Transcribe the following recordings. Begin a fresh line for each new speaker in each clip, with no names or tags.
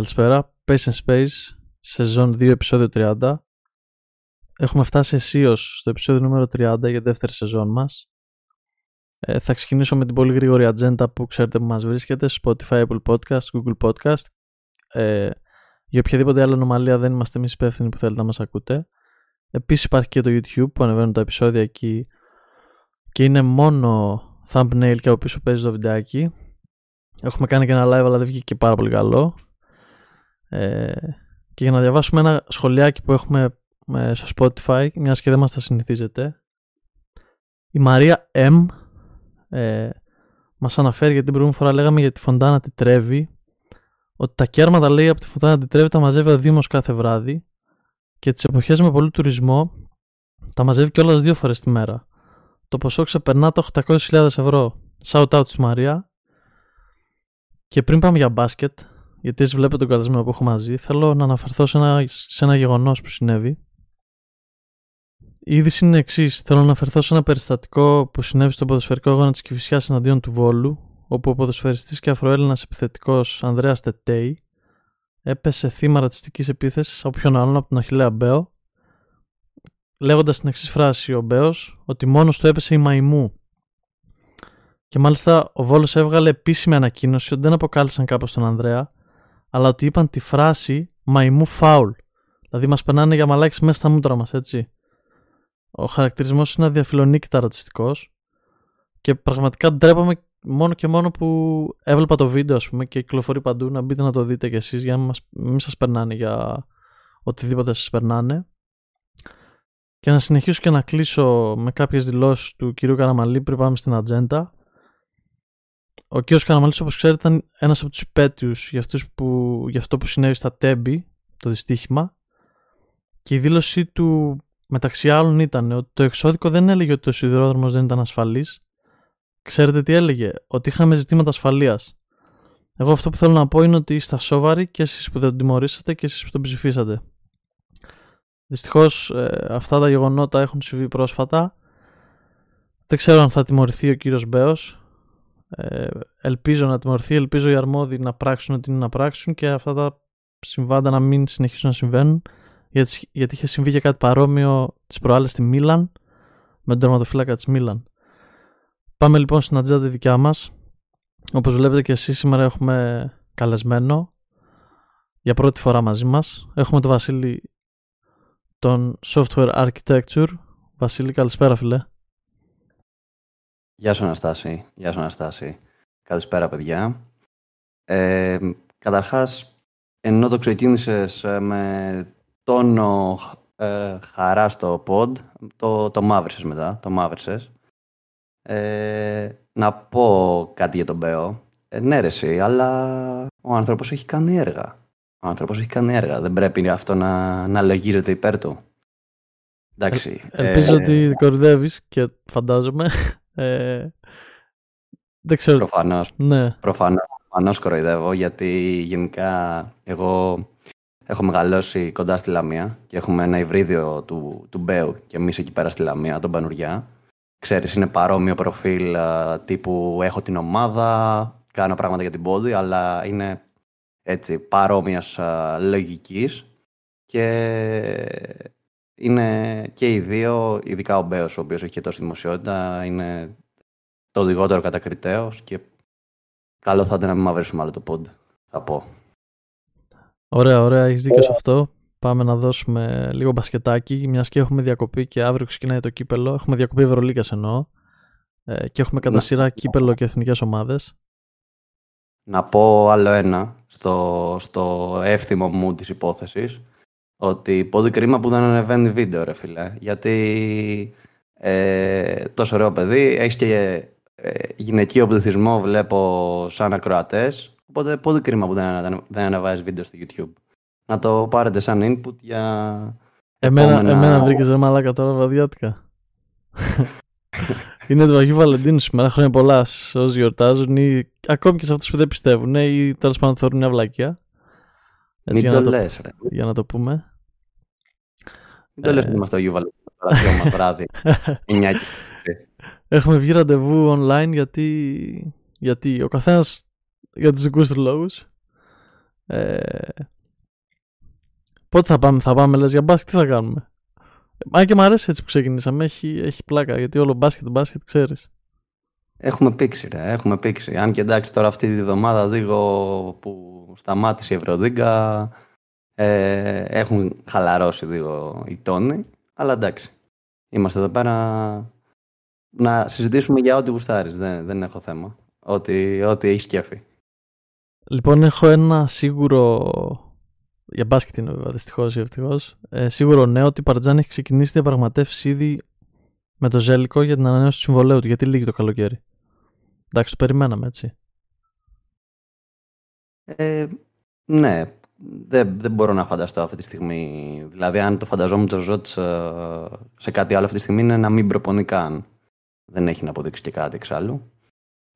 Καλησπέρα, Pace and Space, σεζόν 2, επεισόδιο 30. Έχουμε φτάσει αισίως στο επεισόδιο νούμερο 30 για δεύτερη σεζόν μας. Ε, θα ξεκινήσω με την πολύ γρήγορη ατζέντα που ξέρετε που μας βρίσκεται, Spotify, Apple Podcast, Google Podcast. Ε, για οποιαδήποτε άλλη ανομαλία δεν είμαστε εμείς υπεύθυνοι που θέλετε να μας ακούτε. Επίσης υπάρχει και το YouTube που ανεβαίνουν τα επεισόδια εκεί και είναι μόνο thumbnail και από πίσω παίζει το βιντεάκι. Έχουμε κάνει και ένα live αλλά δεν βγήκε και πάρα πολύ καλό. Ε, και για να διαβάσουμε ένα σχολιάκι που έχουμε ε, στο Spotify, μιας και δεν μας τα συνηθίζετε. Η Μαρία M ε, μας αναφέρει γιατί την προηγούμενη φορά λέγαμε για τη φωντάνα τη Τρέβη ότι τα κέρματα λέει από τη φωντάνα τη Τρέβη τα μαζεύει ο Δήμος κάθε βράδυ και τις εποχές με πολύ τουρισμό τα μαζεύει κιόλας δύο φορές τη μέρα. Το ποσό ξεπερνά τα 800.000 ευρώ. Shout out στη Μαρία. Και πριν πάμε για μπάσκετ, γιατί εσείς βλέπετε τον καλεσμένο που έχω μαζί, θέλω να αναφερθώ σε ένα, σε ένα γεγονός που συνέβη. Η είδηση είναι εξής. Θέλω να αναφερθώ σε ένα περιστατικό που συνέβη στον ποδοσφαιρικό αγώνα της Κυφυσιάς εναντίον του Βόλου, όπου ο ποδοσφαιριστής και αφροέλληνας επιθετικός Ανδρέας Τετέι έπεσε θύμα ρατσιστικής επίθεσης από ποιον άλλον από τον Αχηλέα Μπέο, λέγοντας την εξής φράση ο Μπέος ότι μόνος του έπεσε η μαϊμού. Και μάλιστα ο Βόλος έβγαλε επίσημη ανακοίνωση ότι δεν αποκάλυψαν κάπως τον Ανδρέα, αλλά ότι είπαν τη φράση μαϊμού φάουλ. Δηλαδή μας περνάνε για μαλάκι μέσα στα μούτρα μας, έτσι. Ο χαρακτηρισμός είναι αδιαφιλονίκητα ρατσιστικός και πραγματικά ντρέπαμε μόνο και μόνο που έβλεπα το βίντεο ας πούμε και κυκλοφορεί παντού να μπείτε να το δείτε κι εσείς για να μην σας περνάνε για οτιδήποτε σας περνάνε και να συνεχίσω και να κλείσω με κάποιες δηλώσεις του κυρίου Καραμαλή πριν πάμε στην ατζέντα ο κύριος Καραμαλής όπως ξέρετε ήταν ένας από τους υπέτειους για, αυτούς που, για αυτό που συνέβη στα Τέμπη το δυστύχημα και η δήλωσή του μεταξύ άλλων ήταν ότι το εξώδικο δεν έλεγε ότι ο σιδηρόδρομος δεν ήταν ασφαλής Ξέρετε τι έλεγε, ότι είχαμε ζητήματα ασφαλείας. Εγώ αυτό που θέλω να πω είναι ότι είστε σοβαροί και εσείς που δεν τον τιμωρήσατε και εσείς που τον ψηφίσατε. Δυστυχώς ε, αυτά τα γεγονότα έχουν συμβεί πρόσφατα. Δεν ξέρω αν θα τιμωρηθεί ο κύριος Μπέος. Ε, ελπίζω να τιμωρηθεί, ελπίζω οι αρμόδιοι να πράξουν ό,τι είναι να πράξουν και αυτά τα συμβάντα να μην συνεχίσουν να συμβαίνουν. Γιατί, γιατί είχε συμβεί και κάτι παρόμοιο τις προάλλες στη Μίλαν με τον τερματοφύλακα της Μίλαν. Πάμε λοιπόν στην ατζέντα τη δικιά μας. Όπως βλέπετε και εσείς σήμερα έχουμε καλεσμένο για πρώτη φορά μαζί μας. Έχουμε τον Βασίλη τον Software Architecture. Βασίλη, καλησπέρα φίλε.
Γεια σου Αναστάση. Γεια σου Αναστάση. Καλησπέρα παιδιά. Ε, καταρχάς, ενώ το ξεκίνησες ε, με τόνο ε, χαρά στο pod, το, το μαύρισες μετά, το μαύρισες. Ε, να πω κάτι για τον Μπέο. Ε, ναι, ρε, αλλά ο άνθρωπος έχει κάνει έργα. Ο άνθρωπος έχει κάνει έργα. Δεν πρέπει αυτό να, να λογίζεται υπέρ του. Εντάξει.
Ε, ελπίζω ε, ότι κορυδεύει και φαντάζομαι. Ε, δεν ξέρω.
Προφανώς.
Ναι.
Προφανώς, κοροϊδεύω γιατί γενικά εγώ έχω μεγαλώσει κοντά στη Λαμία και έχουμε ένα υβρίδιο του, του Μπέου και εμείς εκεί πέρα στη Λαμία, τον Πανουριά ξέρεις, είναι παρόμοιο προφίλ τύπου έχω την ομάδα, κάνω πράγματα για την πόδι, αλλά είναι έτσι παρόμοιας λογικής και είναι και οι δύο, ειδικά ο Μπέος, ο οποίος έχει και τόση δημοσιότητα, είναι το λιγότερο κατακριτέος και καλό θα ήταν να μην μαυρίσουμε άλλο το πόντ, θα πω.
Ωραία, ωραία, έχεις δίκιο σε αυτό. Πάμε να δώσουμε λίγο μπασκετάκι, μιας και έχουμε διακοπή και αύριο ξεκινάει το κύπελο. Έχουμε διακοπή Ευρωλίγκας εννοώ. Ε, και έχουμε κατά σειρά κύπελο και εθνικές ομάδες.
Να πω άλλο ένα στο, στο εύθυμο μου της υπόθεσης. Ότι πολύ κρίμα που δεν ανεβαίνει βίντεο, ρε φίλε. Γιατί ε, τόσο ωραίο παιδί, έχεις και ε, γυναικείο πληθυσμό, βλέπω σαν ακροατές. Οπότε πολύ κρίμα που δεν, δεν ανεβάζεις βίντεο στο YouTube να το πάρετε σαν input για
Εμένα, επόμενα... εμένα βρήκες ρε μαλάκα τώρα βαδιάτικα. είναι το Αγίου Βαλεντίνου σήμερα, χρόνια πολλά όσοι γιορτάζουν ή ακόμη και σε αυτούς που δεν πιστεύουν ή τέλος πάντων θεωρούν μια βλακιά.
Έτσι, Μην το, το λες ρε.
Για να το πούμε.
Μην το λες ότι είμαστε Αγίου Βαλεντίνου μας βράδυ.
Έχουμε βγει ραντεβού online γιατί, γιατί ο καθένας για τους δικούς του λόγους Ε, πότε θα πάμε, θα πάμε λες για μπάσκετ, τι θα κάνουμε; Μα και μου αρέσει έτσι που ξεκινήσαμε, έχει, έχει πλάκα, γιατί όλο μπάσκετ, μπάσκετ ξέρεις.
Έχουμε πήξει, ρε. Έχουμε πήξει. Αν και εντάξει, τώρα αυτή τη βδομάδα λίγο που σταμάτησε η Ευρωδίγκα, ε, έχουν χαλαρώσει λίγο οι τόνοι. Αλλά εντάξει. Είμαστε εδώ πέρα να συζητήσουμε για ό,τι γουστάρεις. Δεν, δεν έχω θέμα. Ό,τι, ό,τι έχεις κέφι.
Λοιπόν, έχω ένα σίγουρο. Για μπάσκετ είναι βέβαια, δυστυχώς ή ευτυχώς. Ε, σίγουρο νέο ότι η Παρτζάν έχει ξεκινήσει διαπραγματεύσεις ήδη με το Ζέλικο για την ανανέωση του συμβολέου του. Γιατί λύγει το καλοκαίρι. Εντάξει, το περιμέναμε έτσι.
Ε, ναι, δεν, δεν μπορώ να φανταστώ αυτή τη στιγμή. Δηλαδή, αν το φανταζόμουν το Ζώτ ε, σε κάτι άλλο αυτή τη στιγμή, είναι να μην προπονεί καν. Δεν έχει να αποδείξει και κάτι εξάλλου.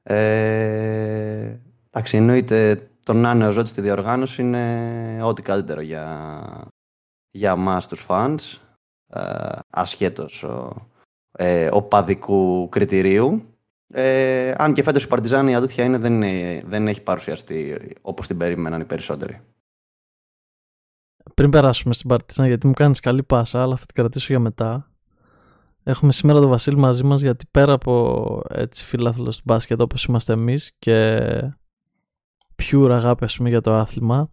Ε, εντάξει, εννοείται το να είναι ο Ζώτ στη διοργάνωση είναι ό,τι καλύτερο για, για εμά τους fans. Ε, ασχέτως ε, οπαδικού κριτηρίου. Ε, αν και φέτος η Παρτιζάν η αλήθεια είναι δεν, δεν έχει παρουσιαστεί όπως την περίμεναν οι περισσότεροι.
Πριν περάσουμε στην Παρτιζάν, γιατί μου κάνεις καλή πάσα, αλλά θα την κρατήσω για μετά. Έχουμε σήμερα τον Βασίλη μαζί μας γιατί πέρα από έτσι φίλαθλο του μπάσκετ όπως είμαστε εμείς και pure αγάπη πούμε, για το άθλημα.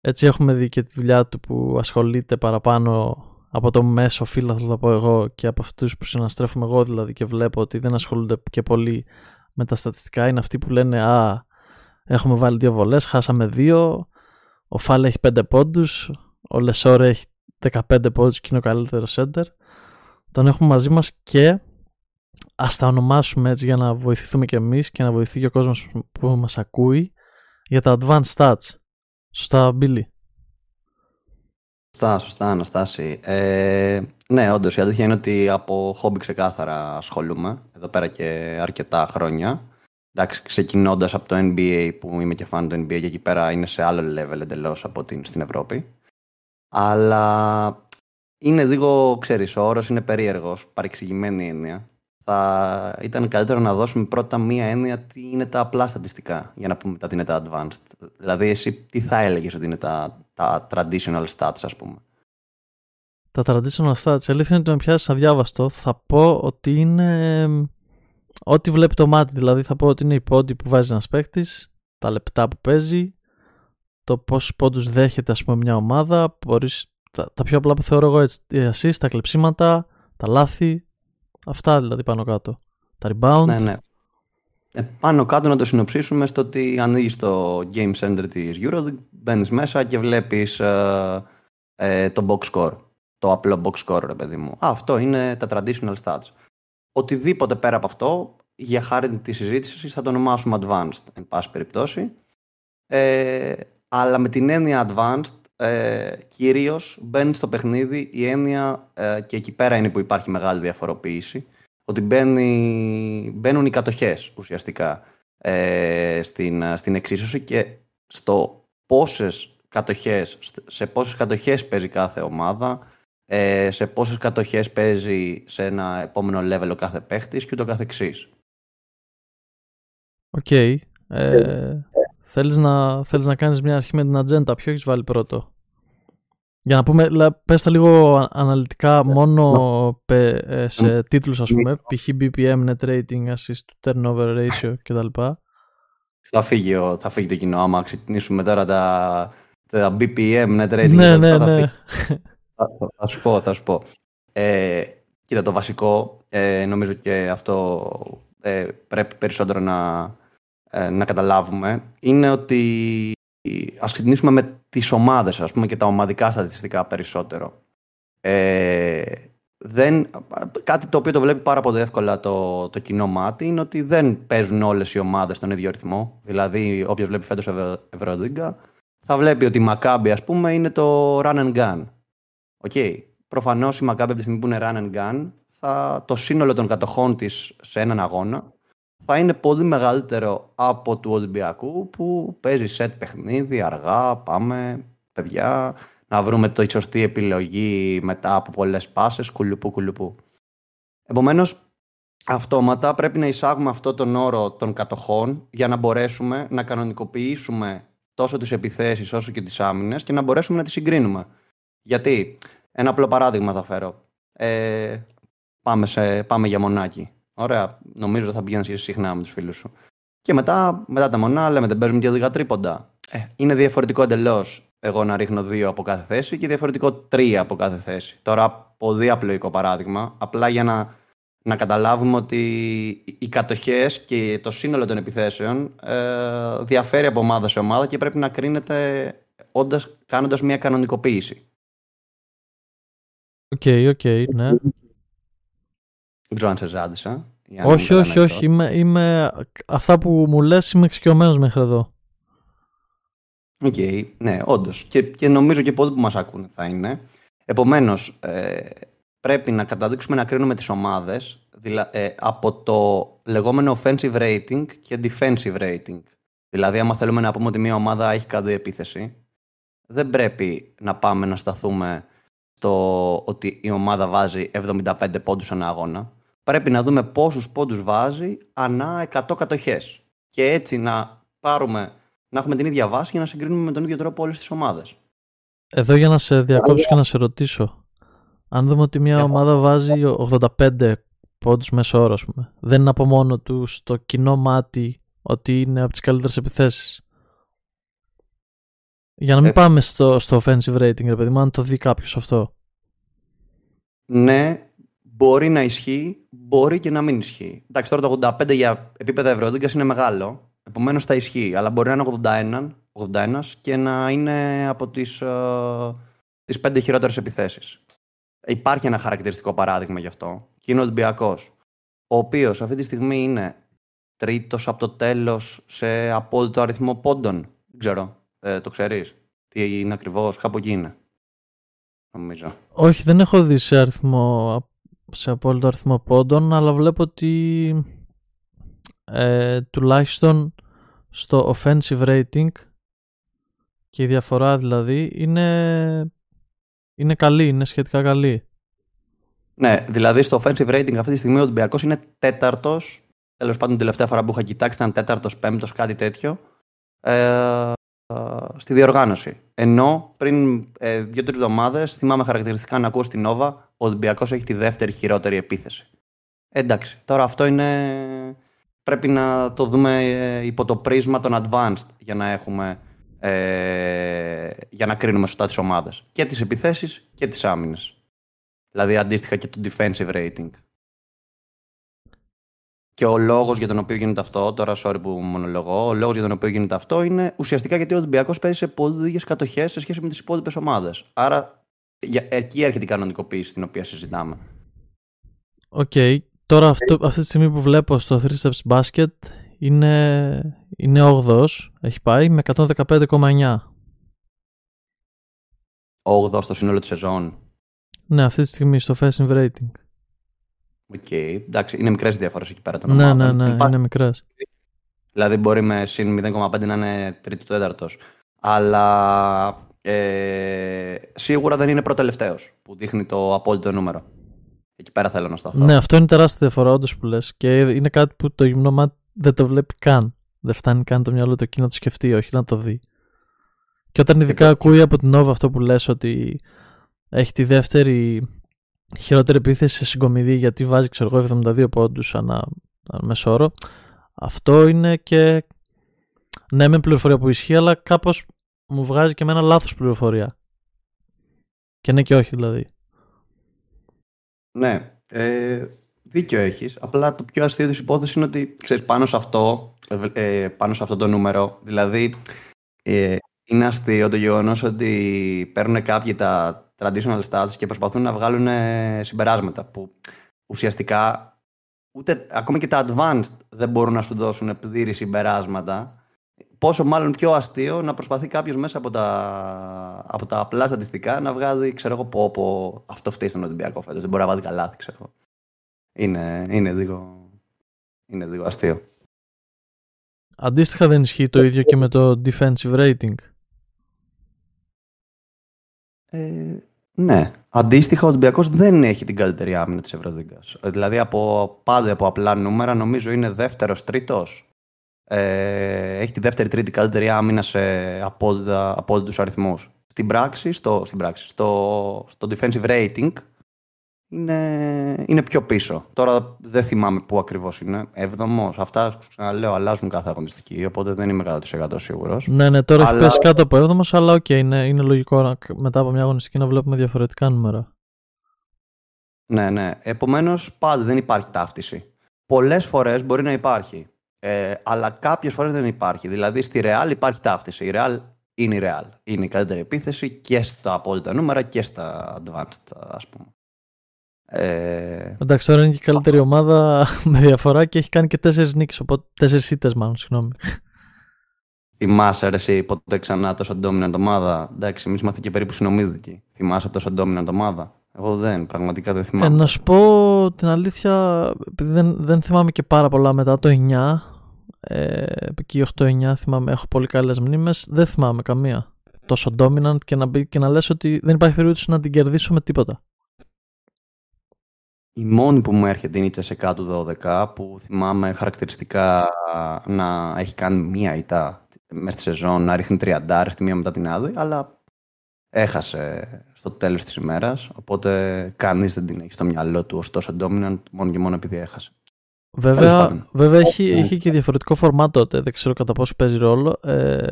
Έτσι έχουμε δει και τη δουλειά του που ασχολείται παραπάνω από το μέσο φύλαθλο θα πω εγώ και από αυτούς που συναστρέφουμε εγώ δηλαδή και βλέπω ότι δεν ασχολούνται και πολύ με τα στατιστικά είναι αυτοί που λένε α έχουμε βάλει δύο βολές, χάσαμε δύο ο Φάλε έχει πέντε πόντους ο Λεσόρε έχει 15 πόντους και είναι ο καλύτερος center τον έχουμε μαζί μας και ας τα ονομάσουμε έτσι για να βοηθηθούμε και εμείς και να βοηθεί και ο κόσμος που μας ακούει για τα advanced stats σωστά Billy
Σωστά, σωστά, Αναστάση. Ε, ναι, όντως η αλήθεια είναι ότι από χόμπι ξεκάθαρα ασχολούμαι εδώ πέρα και αρκετά χρόνια. Εντάξει, ξεκινώντας από το NBA που είμαι και φαν του NBA και εκεί πέρα είναι σε άλλο level εντελώς από την στην Ευρώπη. Αλλά είναι λίγο, ξέρεις, ο όρος είναι περίεργος, παρεξηγημένη έννοια. Θα ήταν καλύτερο να δώσουμε πρώτα μία έννοια τι είναι τα απλά στατιστικά για να πούμε μετά τι είναι τα advanced. Δηλαδή, εσύ τι θα έλεγες ότι είναι τα τα traditional stats, ας πούμε;
Τα traditional stats, αλήθεια είναι ότι με πιάσεις αδιάβαστο. Θα πω ότι είναι ό,τι βλέπει το μάτι. Δηλαδή θα πω ότι είναι η πόντι που βάζει ένας παίκτη, τα λεπτά που παίζει, το πόσους πόντους δέχεται ας πούμε μια ομάδα, μπορείς, τα, τα, πιο απλά που θεωρώ εγώ έτσι, assist, τα κλεψίματα, τα λάθη, αυτά δηλαδή πάνω κάτω. Τα rebound.
Ναι, ναι. Ε, πάνω κάτω να το συνοψίσουμε στο ότι ανοίγει το Game Center της Euro, μπαίνεις μέσα και βλέπεις ε, ε, το box score. Το απλό box score, ρε παιδί μου. Α, αυτό είναι τα traditional stats. Οτιδήποτε πέρα από αυτό, για χάρη της συζήτησης, θα το ονομάσουμε advanced, εν πάση περιπτώσει. Ε, αλλά με την έννοια advanced, ε, κυρίως μπαίνει στο παιχνίδι η έννοια, ε, και εκεί πέρα είναι που υπάρχει μεγάλη διαφοροποίηση, ότι μπαίνει, μπαίνουν οι κατοχές ουσιαστικά ε, στην, στην εξίσωση και στο πόσες κατοχές, σε πόσες κατοχές παίζει κάθε ομάδα, ε, σε πόσες κατοχές παίζει σε ένα επόμενο level ο κάθε παίχτης και ούτω καθεξής.
Okay. Ε, θέλεις, να, θέλεις να κάνεις μια αρχή με την ατζέντα. Ποιο έχεις βάλει πρώτο; Για να πούμε, πες τα λίγο αναλυτικά μόνο ε, σε τίτλους ας πούμε, π.χ. BPM, net rating, assist, turnover ratio κτλ.
Θα φύγει, θα φύγει το κοινό άμα ξεκινήσουμε τώρα τα, τα BPM, net rating.
Ναι, ναι, ναι.
Θα, θα, σου πω, θα σου πω. Ε, κοίτα, το βασικό, ε, νομίζω και αυτό ε, πρέπει περισσότερο να, ε, να καταλάβουμε, είναι ότι ας ξεκινήσουμε με τις ομάδες ας πούμε και τα ομαδικά στατιστικά περισσότερο. Ε, δεν, κάτι το οποίο το βλέπει πάρα πολύ εύκολα το, το κοινό μάτι είναι ότι δεν παίζουν όλες οι ομάδες στον ίδιο ρυθμό. Δηλαδή όποιος βλέπει φέτος Ευρωλίγκα θα βλέπει ότι η Maccabi ας πούμε είναι το run and gun. Okay. Προφανώς η Maccabi από τη στιγμή που είναι run and gun θα, το σύνολο των κατοχών της σε έναν αγώνα θα είναι πολύ μεγαλύτερο από του Ολυμπιακού που παίζει σετ παιχνίδι, αργά, πάμε, παιδιά, να βρούμε το σωστή επιλογή μετά από πολλές πάσες, κουλουπού κουλουπού. Επομένως, αυτόματα πρέπει να εισάγουμε αυτό τον όρο των κατοχών για να μπορέσουμε να κανονικοποιήσουμε τόσο τις επιθέσεις όσο και τις άμυνες και να μπορέσουμε να τις συγκρίνουμε. Γιατί, ένα απλό παράδειγμα θα φέρω. Ε, πάμε, σε, πάμε για μονάκι. Ωραία, νομίζω θα πηγαίνεις συχνά με τους φίλους σου. Και μετά, μετά τα μονά λέμε δεν παίζουμε και δικά τρίποντα. Ε, είναι διαφορετικό εντελώς εγώ να ρίχνω δύο από κάθε θέση και διαφορετικό τρία από κάθε θέση. Τώρα, πολύ απλοϊκό παράδειγμα, απλά για να, να καταλάβουμε ότι οι κατοχές και το σύνολο των επιθέσεων ε, διαφέρει από ομάδα σε ομάδα και πρέπει να κρίνεται όντας, κάνοντας μια κανονικοποίηση.
Okay, okay, ναι.
Δεν ξέρω αν σε ζάλισα.
Όχι, όχι, όχι. Είμαι, είμαι... Αυτά που μου λες είμαι εξοικειωμένος μέχρι εδώ.
Okay, ναι, όντως. Και, και νομίζω και πολλοί που μας ακούνε θα είναι. Επομένως, ε, πρέπει να καταδείξουμε να κρίνουμε τις ομάδες ε, από το λεγόμενο offensive rating και defensive rating. Δηλαδή, άμα θέλουμε να πούμε ότι μια ομάδα έχει καλή επίθεση, δεν πρέπει να πάμε να σταθούμε στο ότι η ομάδα βάζει 75 πόντους ανά αγώνα. Πρέπει να δούμε πόσους πόντους βάζει ανά 100 κατοχές. Και έτσι να πάρουμε να έχουμε την ίδια βάση για να συγκρίνουμε με τον ίδιο τρόπο όλες τις ομάδες.
Εδώ για να σε διακόψω και να σε ρωτήσω. Αν δούμε ότι μια ομάδα βάζει 85 πόντους μέσω όρο, πούμε, δεν είναι από μόνο τους στο κοινό μάτι ότι είναι από τις καλύτερες επιθέσεις. Για να μην ε... πάμε στο, στο offensive rating, ρε παιδί μου, αν το δει κάποιος αυτό.
Ναι, μπορεί να ισχύει, μπορεί και να μην ισχύει. Εντάξει, τώρα το 85 για επίπεδα Ευρωδίγκα είναι μεγάλο. Επομένως θα ισχύει. Αλλά μπορεί να είναι 81, 81 και να είναι από τις τις πέντε χειρότερες επιθέσεις. Υπάρχει ένα χαρακτηριστικό παράδειγμα γι' αυτό. Και είναι ο Ολυμπιακός. Ο οποίος αυτή τη στιγμή είναι τρίτος από το τέλος σε απόλυτο αριθμό πόντων. Δεν ξέρω. Ε, το ξέρεις. Τι είναι ακριβώς. Κάπου εκεί είναι. Νομίζω.
Όχι, δεν έχω δει σε, αριθμό, σε απόλυτο αριθμό πόντων, αλλά βλέπω ότι ε, τουλάχιστον στο offensive rating και η διαφορά δηλαδή είναι, είναι καλή, είναι σχετικά καλή.
Ναι, δηλαδή στο offensive rating αυτή τη στιγμή ο Ολυμπιακός είναι τέταρτος, τέλος πάντων την τελευταία φορά που είχα κοιτάξει ήταν τέταρτος, πέμπτος, κάτι τέτοιο, ε, στη διοργάνωση. Ενώ πριν ε, δύο-τρεις εβδομάδες θυμάμαι χαρακτηριστικά να ακούω στην Nova ο Ολυμπιακός έχει τη δεύτερη χειρότερη επίθεση. εντάξει, τώρα αυτό είναι πρέπει να το δούμε ε, υπό το πρίσμα των advanced για να έχουμε ε, για να κρίνουμε σωστά τις ομάδες. Και τις επιθέσεις και τις άμυνες. Δηλαδή αντίστοιχα και το defensive rating. Και ο λόγος για τον οποίο γίνεται αυτό, τώρα sorry που μονολογώ, ο λόγος για τον οποίο γίνεται αυτό είναι ουσιαστικά γιατί ο Ολυμπιακός παίζει σε πολύ λίγες κατοχές σε σχέση με τις υπόλοιπες ομάδες. Άρα εκεί έρχεται η κανονικοποίηση την οποία συζητάμε.
Okay. Τώρα αυτό, αυτή τη στιγμή που βλέπω στο 3 Steps Basket είναι, είναι 8 έχει πάει με 115,9.
8 στο σύνολο της σεζόν.
Ναι, αυτή τη στιγμή στο Facing Rating.
Okay. εντάξει, είναι μικρές διαφορές εκεί πέρα
των ναι, Ναι, ναι, Υπά... είναι μικρές.
Δηλαδή μπορεί με συν 0,5 να είναι τρίτο τέταρτος. Αλλά ε, σίγουρα δεν είναι προτελευταίος που δείχνει το απόλυτο νούμερο. Εκεί πέρα θέλω να σταθώ.
Ναι, αυτό είναι τεράστια διαφορά, όντως που λες. Και είναι κάτι που το γυμνό μάτι δεν το βλέπει καν. Δεν φτάνει καν το μυαλό του εκεί να το σκεφτεί, όχι να το δει. Και όταν ειδικά ακούει από την Nova αυτό που λες ότι έχει τη δεύτερη χειρότερη επίθεση σε συγκομιδή γιατί βάζει ξέρω εγώ 72 πόντους ανά, ανά μεσόρο αυτό είναι και ναι με πληροφορία που ισχύει αλλά κάπως μου βγάζει και με ένα λάθος πληροφορία. Και ναι και όχι δηλαδή.
Ναι, ε, δίκιο έχεις. Απλά το πιο αστείο της υπόθεσης είναι ότι ξέρεις, πάνω, σε αυτό, ε, πάνω σε αυτό το νούμερο, δηλαδή ε, είναι αστείο το γεγονός ότι παίρνουν κάποιοι τα traditional stats και προσπαθούν να βγάλουν ε, συμπεράσματα που ουσιαστικά ούτε ακόμα και τα advanced δεν μπορούν να σου δώσουν πλήρη συμπεράσματα Πόσο μάλλον πιο αστείο να προσπαθεί κάποιος μέσα από τα, από τα απλά στατιστικά να βγάλει, ξέρω εγώ, πω, πω αυτό φταίει στον Ολυμπιακό φέτος. Δεν μπορεί να βάλει καλά, ξέρω Είναι, είναι, λίγο, είναι λίγο αστείο.
Αντίστοιχα δεν ισχύει το ίδιο και με το defensive rating.
Ε, ναι. Αντίστοιχα, ο Ολυμπιακός δεν έχει την καλύτερη άμυνα της Ευρωδίγκα. Δηλαδή, από, πάντα από απλά νούμερα, νομίζω είναι δεύτερος, τρίτος ε, έχει τη δεύτερη τρίτη καλύτερη άμυνα σε απόλυτους αριθμούς. Στην πράξη, στο, στην πράξη, στο, στο defensive rating είναι, είναι πιο πίσω. Τώρα δεν θυμάμαι πού ακριβώς είναι. Έβδομος. Αυτά ξαναλέω αλλάζουν κάθε αγωνιστική, οπότε δεν είμαι 100% σίγουρος.
Ναι, ναι, τώρα αλλά... έχει πέσει κάτω από έβδομος, αλλά okay, είναι, είναι λογικό μετά από μια αγωνιστική να βλέπουμε διαφορετικά νούμερα.
Ναι, ναι. Επομένως, πάντα δεν υπάρχει ταύτιση. Πολλές φορές μπορεί να υπάρχει. Ε, αλλά κάποιες φορές δεν υπάρχει. Δηλαδή στη Real υπάρχει ταύτιση. Η Real είναι η Real. Είναι η καλύτερη επίθεση και στα απόλυτα νούμερα και στα advanced, ας πούμε.
Ε... Εντάξει, τώρα είναι και η καλύτερη ομάδα με διαφορά και έχει κάνει και τέσσερις νίκες. Οπότε τέσσερις ήττες, μάλλον, συγγνώμη.
Θυμάσαι ρε, εσύ ποτέ ξανά τόσο dominant ομάδα; Εντάξει, εμείς είμαστε και περίπου συνομίδικοι. Θυμάσαι τόσο dominant ομάδα; Εγώ δεν, πραγματικά δεν θυμάμαι.
Ε, να σου πω την αλήθεια, επειδή δεν, δεν θυμάμαι και πάρα πολλά μετά το 9, ε, εκεί 8-9 θυμάμαι, έχω πολύ καλές μνήμες, δεν θυμάμαι καμία τόσο dominant και να, και να λες ότι δεν υπάρχει περίπτωση να την κερδίσω με τίποτα.
Η μόνη που μου έρχεται είναι η Τσεσεκά του 12 που θυμάμαι χαρακτηριστικά να έχει κάνει μία ητά μέσα στη σεζόν, να ρίχνει τριαντάρες τη μία μετά την άλλη, αλλά έχασε στο τέλος της ημέρας, οπότε κανείς δεν την έχει στο μυαλό του ως τόσο dominant μόνο και μόνο επειδή έχασε.
Βέβαια, βέβαια έχει, έχει και διαφορετικό φορμάτ τότε, δεν ξέρω κατά πόσο παίζει ρόλο ε,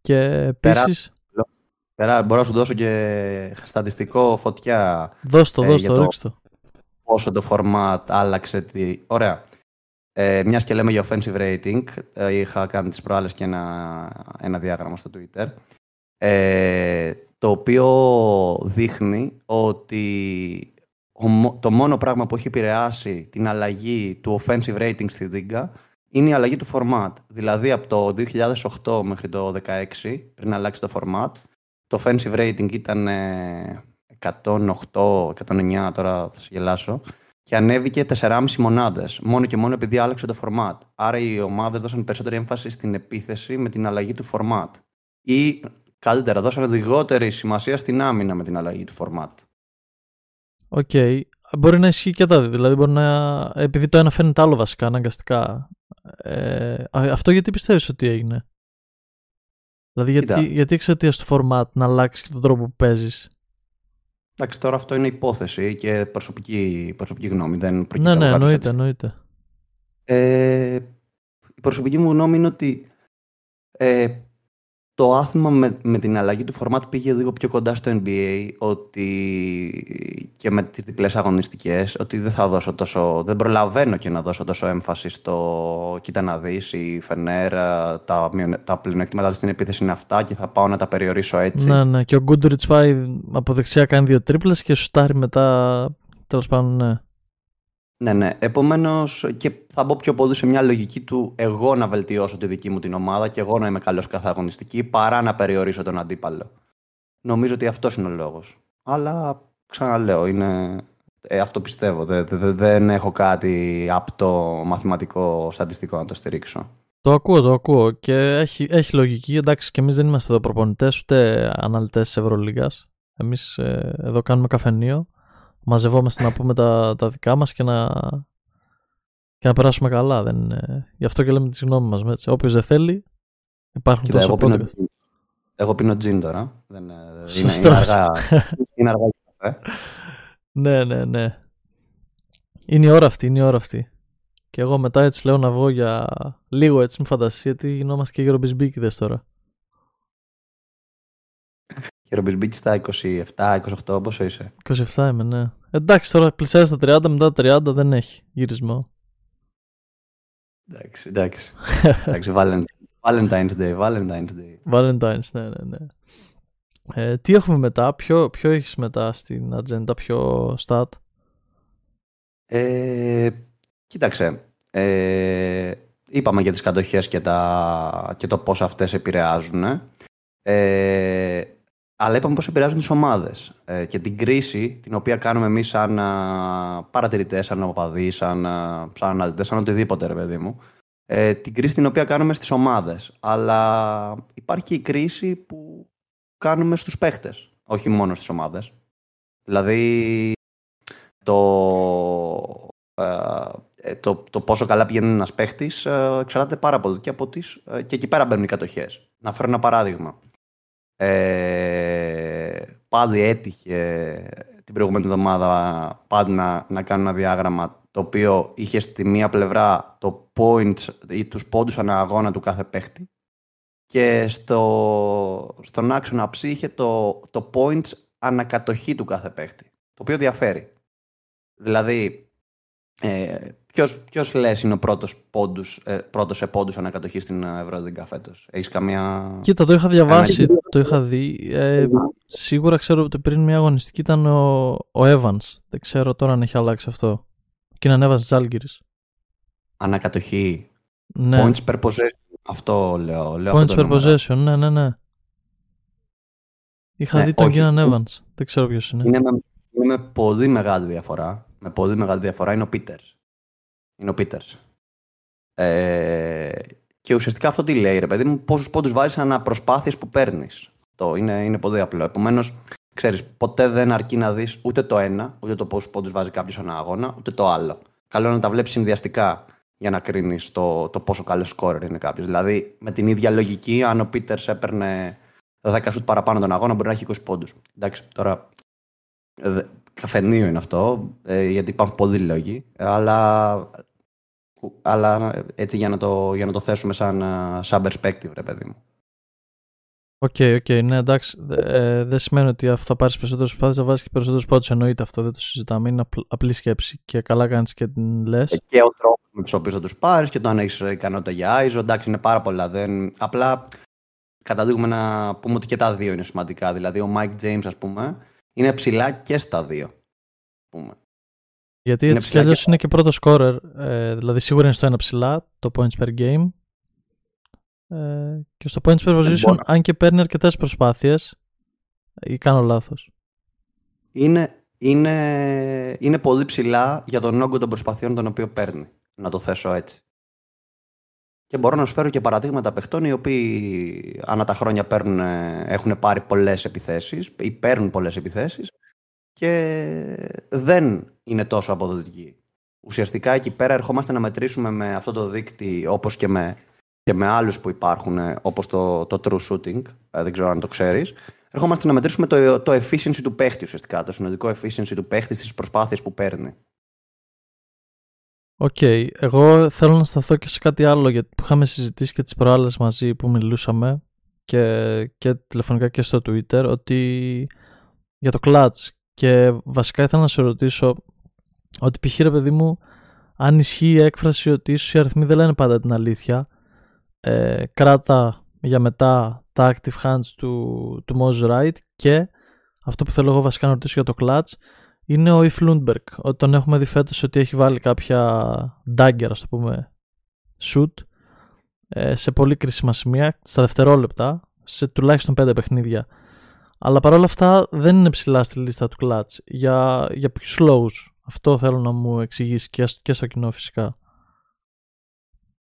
και επίσης...
Πέρα, μπορώ να σου δώσω και στατιστικό φωτιά.
Δώσ' το, ε, δώσ' το, το
πόσο το format άλλαξε. Τη... Ωραία. Ε, Μιας και λέμε για offensive rating, ε, είχα κάνει τις προάλλες και ένα, ένα διάγραμμα στο Twitter, ε, το οποίο δείχνει ότι το μόνο πράγμα που έχει επηρεάσει την αλλαγή του offensive rating στη Λίγκα είναι η αλλαγή του format. Δηλαδή από το 2008 μέχρι το 2016, πριν αλλάξει το format, το offensive rating ήταν ε, 108, 109, τώρα θα σε γελάσω, και ανέβηκε 4,5 μονάδες. Μόνο και μόνο επειδή άλλαξε το format. Άρα οι ομάδες δώσαν περισσότερη έμφαση στην επίθεση με την αλλαγή του format. Ή καλύτερα, δώσαν λιγότερη σημασία στην άμυνα με την αλλαγή του format.
Okay. Μπορεί να ισχύει και τα δύο. Δηλαδή, μπορεί να. Επειδή το ένα φαίνεται άλλο βασικά, αναγκαστικά. Ε, αυτό γιατί πιστεύεις ότι έγινε; Δηλαδή, γιατί, γιατί εξαιτίας του format να αλλάξεις και τον τρόπο που παίζεις;
Εντάξει, τώρα αυτό είναι υπόθεση και προσωπική, προσωπική γνώμη. Δεν
ναι, ναι, εννοείται, εννοείται.
Ε, η προσωπική μου γνώμη είναι ότι ε, το άθλημα με, με την αλλαγή του φορμάτου πήγε λίγο πιο κοντά στο NBA ότι και με τις διπλές αγωνιστικές ότι δεν θα δώσω τόσο, δεν προλαβαίνω και να δώσω τόσο έμφαση στο κοίτα να δεις η Φενέρα τα, τα πλεονεκτήματα στην επίθεση είναι αυτά και θα πάω να τα περιορίσω έτσι.
Ναι, ναι και ο Γκούντουριτς πάει από δεξιά κάνει δύο τρίπλες και σουτάρει μετά τέλος πάντων ναι.
Ναι, ναι. Επομένως, και θα μπω πιο πολύ σε μια λογική του εγώ να βελτιώσω τη δική μου την ομάδα και εγώ να είμαι καλός κάθε αγωνιστική παρά να περιορίσω τον αντίπαλο. Νομίζω ότι αυτός είναι ο λόγος. Αλλά ξαναλέω, είναι... Ε, αυτό πιστεύω. Δεν, δεν, δεν έχω κάτι απτό μαθηματικό στατιστικό να το στηρίξω.
Το ακούω, το ακούω και έχει, έχει λογική. Εντάξει, και εμείς δεν είμαστε εδώ προπονητές ούτε αναλυτές της Ευρωλίγας. Εμείς ε, εδώ κάνουμε καφενείο μαζευόμαστε να πούμε τα, τα δικά μας και να, και να περάσουμε καλά. Δεν, γι' αυτό και λέμε τη γνώμη μας. Έτσι. Όποιος δεν θέλει, υπάρχουν Κοίτα, εγώ πίνω,
εγώ πίνω τζιν τώρα. Δεν, είναι, είναι, αργά, είναι αργά
ναι, ναι, ναι. Είναι η ώρα αυτή, είναι η ώρα αυτή. Και εγώ μετά έτσι λέω να βγω για λίγο έτσι με φαντασία γιατί γινόμαστε και γερομπισμπίκιδες τώρα.
Και Ρομπισμπίκη στα 27-28, πόσο είσαι;
27 είμαι, ναι. Εντάξει, τώρα πλησιάζει τα 30, μετά τα 30 δεν έχει γυρισμό.
Εντάξει, εντάξει. εντάξει Valentine's Day, Valentine's Day.
Valentine's, ναι, ναι, ναι. Ε, τι έχουμε μετά, ποιο, ποιο έχεις μετά στην ατζέντα, ποιο stat;
Ε, κοίταξε, ε, είπαμε για τις κατοχές και, τα, και το πώς αυτές επηρεάζουν. Ε, αλλά είπαμε πώς επηρεάζουν τις ομάδες ε, και την κρίση την οποία κάνουμε εμείς σαν παρατηρητές, σαν οπαδοί, σαν, σαν αναλυτές, σαν οτιδήποτε ρε παιδί μου. Ε, την κρίση την οποία κάνουμε στις ομάδες. Αλλά υπάρχει και η κρίση που κάνουμε στους παίχτες, όχι μόνο στις ομάδες. Δηλαδή, το, ε, ε, το, το πόσο καλά πηγαίνει ένας παίχτης ε, εξαρτάται πάρα πολύ και από τις, ε, και εκεί πέρα μπαίνουν οι κατοχές. Να φέρω ένα παράδειγμα. Ε, πάλι έτυχε την προηγούμενη εβδομάδα πάλι να, να κάνω ένα διάγραμμα το οποίο είχε στη μία πλευρά το points ή τους πόντους ανά αγώνα του κάθε παίχτη και στο, στον άξονα ψ είχε το, το points ανακατοχή του κάθε παίχτη, το οποίο διαφέρει. Δηλαδή, ε, ποιος, ποιος λες είναι ο πρώτος, πόντους, ε, πρώτος σε πόντους ανακατοχής στην Ευρωδικά φέτος; Έχεις καμία...
Κοίτα, το είχα διαβάσει, το είχα δει. Ε, σίγουρα ξέρω ότι πριν μια αγωνιστική ήταν ο, ο Evans. Δεν ξέρω τώρα αν έχει αλλάξει αυτό. Και είναι Evans Ζάλγκυρης.
Ανακατοχή.
Ναι.
Points per possession. Αυτό λέω. λέω
Points
αυτό το
per
νούμερο.
possession, ναι, ναι, ναι. Είχα
Ναι,
δει τον
όχι.
Keenan Evans. Δεν ξέρω ποιος είναι.
Είναι με, είναι με πολύ μεγάλη διαφορά. Με πολύ μεγάλη διαφορά είναι ο Πίτερς. Είναι ο Πίτερς. Ε, και ουσιαστικά αυτό τι λέει, ρε παιδί μου, πόσους πόντους βάζεις ανά προσπάθειες που παίρνεις. Το είναι, είναι πολύ απλό. Επομένως, ξέρεις, ποτέ δεν αρκεί να δεις ούτε το ένα, ούτε το πόσους πόντους βάζει κάποιος ανά αγώνα, ούτε το άλλο. Καλό είναι να τα βλέπεις συνδυαστικά για να κρίνεις το, το πόσο καλός σκόρερ είναι κάποιος. Δηλαδή, με την ίδια λογική, αν ο Πίτερς έπαιρνε 10 σουτ παραπάνω τον αγώνα, μπορεί να έχει 20 πόντους. Εντάξει, τώρα ε, δε- καφενείο είναι αυτό, ε, γιατί υπάρχουν πολλοί λόγοι, αλλά, αλλά ε, έτσι για να το, για να το θέσουμε σαν, ε, σαν perspective, ρε παιδί μου.
Okay, okay, ναι, εντάξει. Δε- Ε, δεν σημαίνει ότι αφού θα πάρεις περισσότερου προσπάθειες θα βάζεις και περισσότερους πόντους. Εννοείται αυτό, δεν το συζητάμε. Είναι απλ- απλή σκέψη και καλά κάνεις και την λες.
Ε, Και ο τρόπος με τους οποίους θα τους πάρεις και το αν έχεις ικανότητα για ISO, εντάξει, είναι πάρα πολλά. Δεν... Απλά καταλήγουμε να πούμε ότι και τα δύο είναι σημαντικά. Δηλαδή, ο Mike James, ας πούμε, είναι ψηλά και στα δύο. ας Πούμε.
Γιατί
είναι
έτσι κι
ψηλά
αλλιώς
και-
είναι και πρώτο scorer. Ε, δηλαδή σίγουρα είναι στο ένα ψηλά, το points per game. Ε, και στο points per position,
μπορώ.
αν και παίρνει αρκετές προσπάθειες, ή κάνω λάθος.
είναι, είναι, είναι πολύ ψηλά για τον όγκο των προσπαθειών τον οποίο παίρνει. Να το θέσω έτσι. Και μπορώ να σου φέρω και παραδείγματα παιχτών οι οποίοι ανά τα χρόνια παίρνουν, ε, έχουν πάρει πολλές επιθέσεις ή παίρνουν πολλές επιθέσεις και δεν είναι τόσο αποδοτικοί. Ουσιαστικά εκεί πέρα ερχόμαστε να μετρήσουμε με αυτό το δείκτη όπως και με, και με άλλους που υπάρχουν ε, όπως το, το true shooting, ε, δεν ξέρω αν το ξέρεις, ερχόμαστε να μετρήσουμε το, το efficiency του παίχτη ουσιαστικά, το συνολικό efficiency του παίχτη στις προσπάθειες που παίρνει.
Οκ, εγώ θέλω να σταθώ και σε κάτι άλλο γιατί που είχαμε συζητήσει και τις προάλλες μαζί που μιλούσαμε και, και τηλεφωνικά και στο Twitter ότι για το clutch και βασικά ήθελα να σε ρωτήσω ότι π.χ. ρε παιδί μου αν ισχύει η έκφραση ότι ίσως οι αριθμοί δεν λένε πάντα την αλήθεια ε, κράτα για μετά τα active hands του, του Moz Wright και αυτό που θέλω εγώ βασικά να ρωτήσω για το clutch είναι ο If Lundberg. Ότι τον έχουμε δει φέτος ότι έχει βάλει κάποια dagger, ας το πούμε, shoot ε, σε πολύ κρίσιμα σημεία, στα δευτερόλεπτα, σε τουλάχιστον πέντε παιχνίδια. Αλλά παρόλα αυτά δεν είναι ψηλά στη λίστα του clutch. Για, για ποιους λόγους; Αυτό θέλω να μου εξηγήσει και, στο- και στο κοινό φυσικά.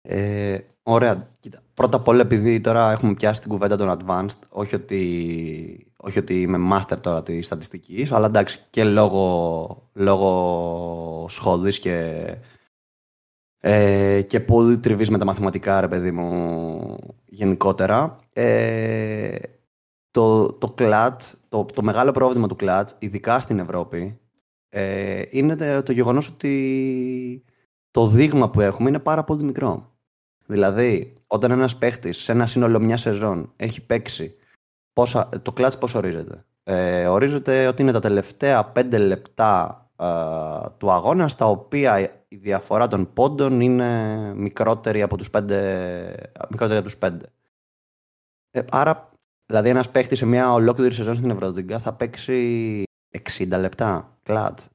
Ε, ωραία. Κοίτα. Πρώτα απ' όλα, επειδή τώρα έχουμε πιάσει την κουβέντα των advanced, όχι ότι, όχι ότι είμαι master τώρα της στατιστικής, αλλά εντάξει και λόγω, λόγω σχολής και, ε, και πολύ τριβής με τα μαθηματικά, ρε παιδί μου, γενικότερα. Ε, το, το clutch, το, το μεγάλο πρόβλημα του clutch, ειδικά στην Ευρώπη, ε, είναι το, το γεγονός ότι το δείγμα που έχουμε είναι πάρα πολύ μικρό. Δηλαδή, όταν ένας παίχτης σε ένα σύνολο μιας σεζόν έχει παίξει, πόσα, το κλατς πώς ορίζεται; Ε, ορίζεται ότι είναι τα τελευταία πέντε λεπτά ε, του αγώνα, στα οποία η διαφορά των πόντων είναι μικρότερη από τους πέντε, μικρότερη από τους πέντε. Ε, άρα, δηλαδή ένας παίχτης σε μια ολόκληρη σεζόν στην Ευρωδικά θα παίξει 60 λεπτά κλατς.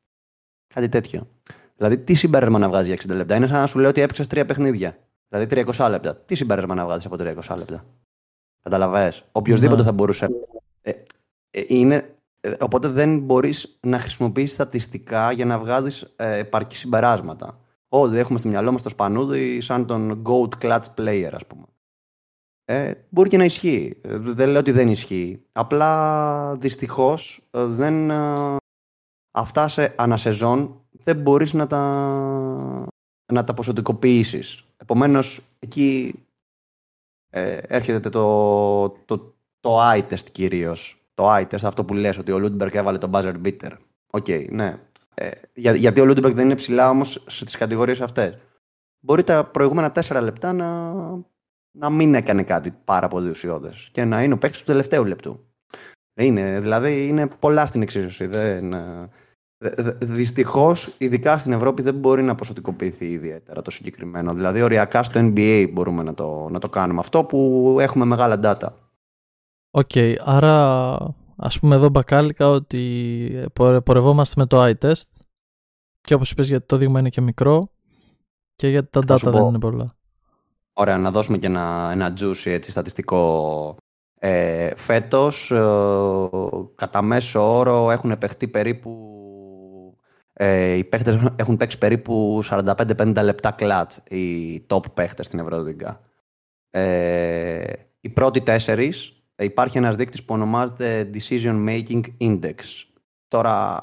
Κάτι τέτοιο. Δηλαδή, τι συμπέρασμα να βγάζει για 60 λεπτά; Είναι σαν να σου λέω ότι έπαιξες τρία παιχνίδια. Δηλαδή 300 λεπτά. Τι συμπέρασμα να βγάζει από 300 λεπτά; Καταλαβέ. Οποιοδήποτε
Ναι.
θα μπορούσε. Ε, ε, είναι, ε, οπότε δεν μπορείς να χρησιμοποιήσει στατιστικά για να βγάλεις ε, επαρκή συμπεράσματα. Όλοι έχουμε στο μυαλό μας το σπανούδι σαν τον GOAT clutch player, ας πούμε. Ε, μπορεί και να ισχύει. Ε, Δεν λέω ότι δεν ισχύει. Απλά δυστυχώς δεν. ε, αυτά σε ανά σεζόν δεν μπορείς να τα, να τα ποσοτικοποιήσεις. Επομένως, εκεί ε, έρχεται το, το, το eye test κυρίως. Το eye test, αυτό που λες, ότι ο Λούντμπεργκ έβαλε τον buzzer beater. Okay, ναι. Ε, για, γιατί ο Λούντμπεργκ δεν είναι ψηλά όμως στις κατηγορίες αυτές. Μπορεί τα προηγούμενα τέσσερα λεπτά να, να μην έκανε κάτι πάρα πολύ ουσιώδες και να είναι ο παίκτης του τελευταίου λεπτού. Είναι, δηλαδή είναι πολλά στην εξίσωση. Δεν, ε, Δυστυχώς, ειδικά στην Ευρώπη, δεν μπορεί να ποσοτικοποιηθεί ιδιαίτερα το συγκεκριμένο. Δηλαδή, οριακά στο NBA μπορούμε να το, να το κάνουμε αυτό που έχουμε μεγάλα data.
Okay, άρα ας πούμε εδώ μπακάλικα ότι πορευόμαστε με το eye test και όπως είπες γιατί το δείγμα είναι και μικρό και γιατί τα data δεν είναι πολλά.
Ωραία, να δώσουμε και ένα, ένα juicy έτσι, στατιστικό. Ε, φέτος, ε, κατά μέσο όρο, έχουν παιχτεί περίπου ε, οι παίχτες έχουν παίξει περίπου 45-50 λεπτά κλατς οι top παίχτες στην Ευρωδίγκα. Ε, οι πρώτοι τέσσερις υπάρχει ένας δείκτης που ονομάζεται Decision Making Index. Τώρα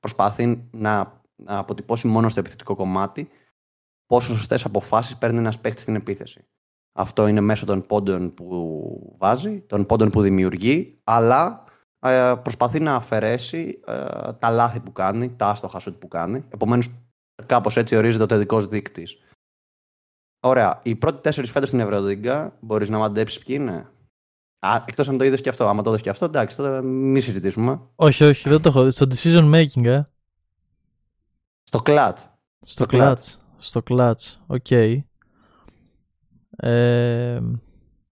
προσπαθεί να, να αποτυπώσει μόνο στο επιθετικό κομμάτι πόσο σωστές αποφάσεις παίρνει ένας παίχτης στην επίθεση. Αυτό είναι μέσω των πόντων που βάζει, των πόντων που δημιουργεί, αλλά ε, προσπαθεί να αφαιρέσει ε, τα λάθη που κάνει, τα άστοχα σουτ που κάνει. Επομένως, κάπως έτσι ορίζεται ο τελικός δείκτης. Ωραία. Οι πρώτοι τέσσερις φέτος στην Ευρωδίγκα μπορείς να μαντέψεις ποιοι είναι; Εκτός αν το είδες και αυτό. Άμα το είδες και αυτό, εντάξει, τώρα μην συζητήσουμε.
Όχι, όχι, δεν το έχω δει. Στο decision making, ε.
Στο clutch.
Στο, στο clutch. Στο clutch. OK. Okay. Ε,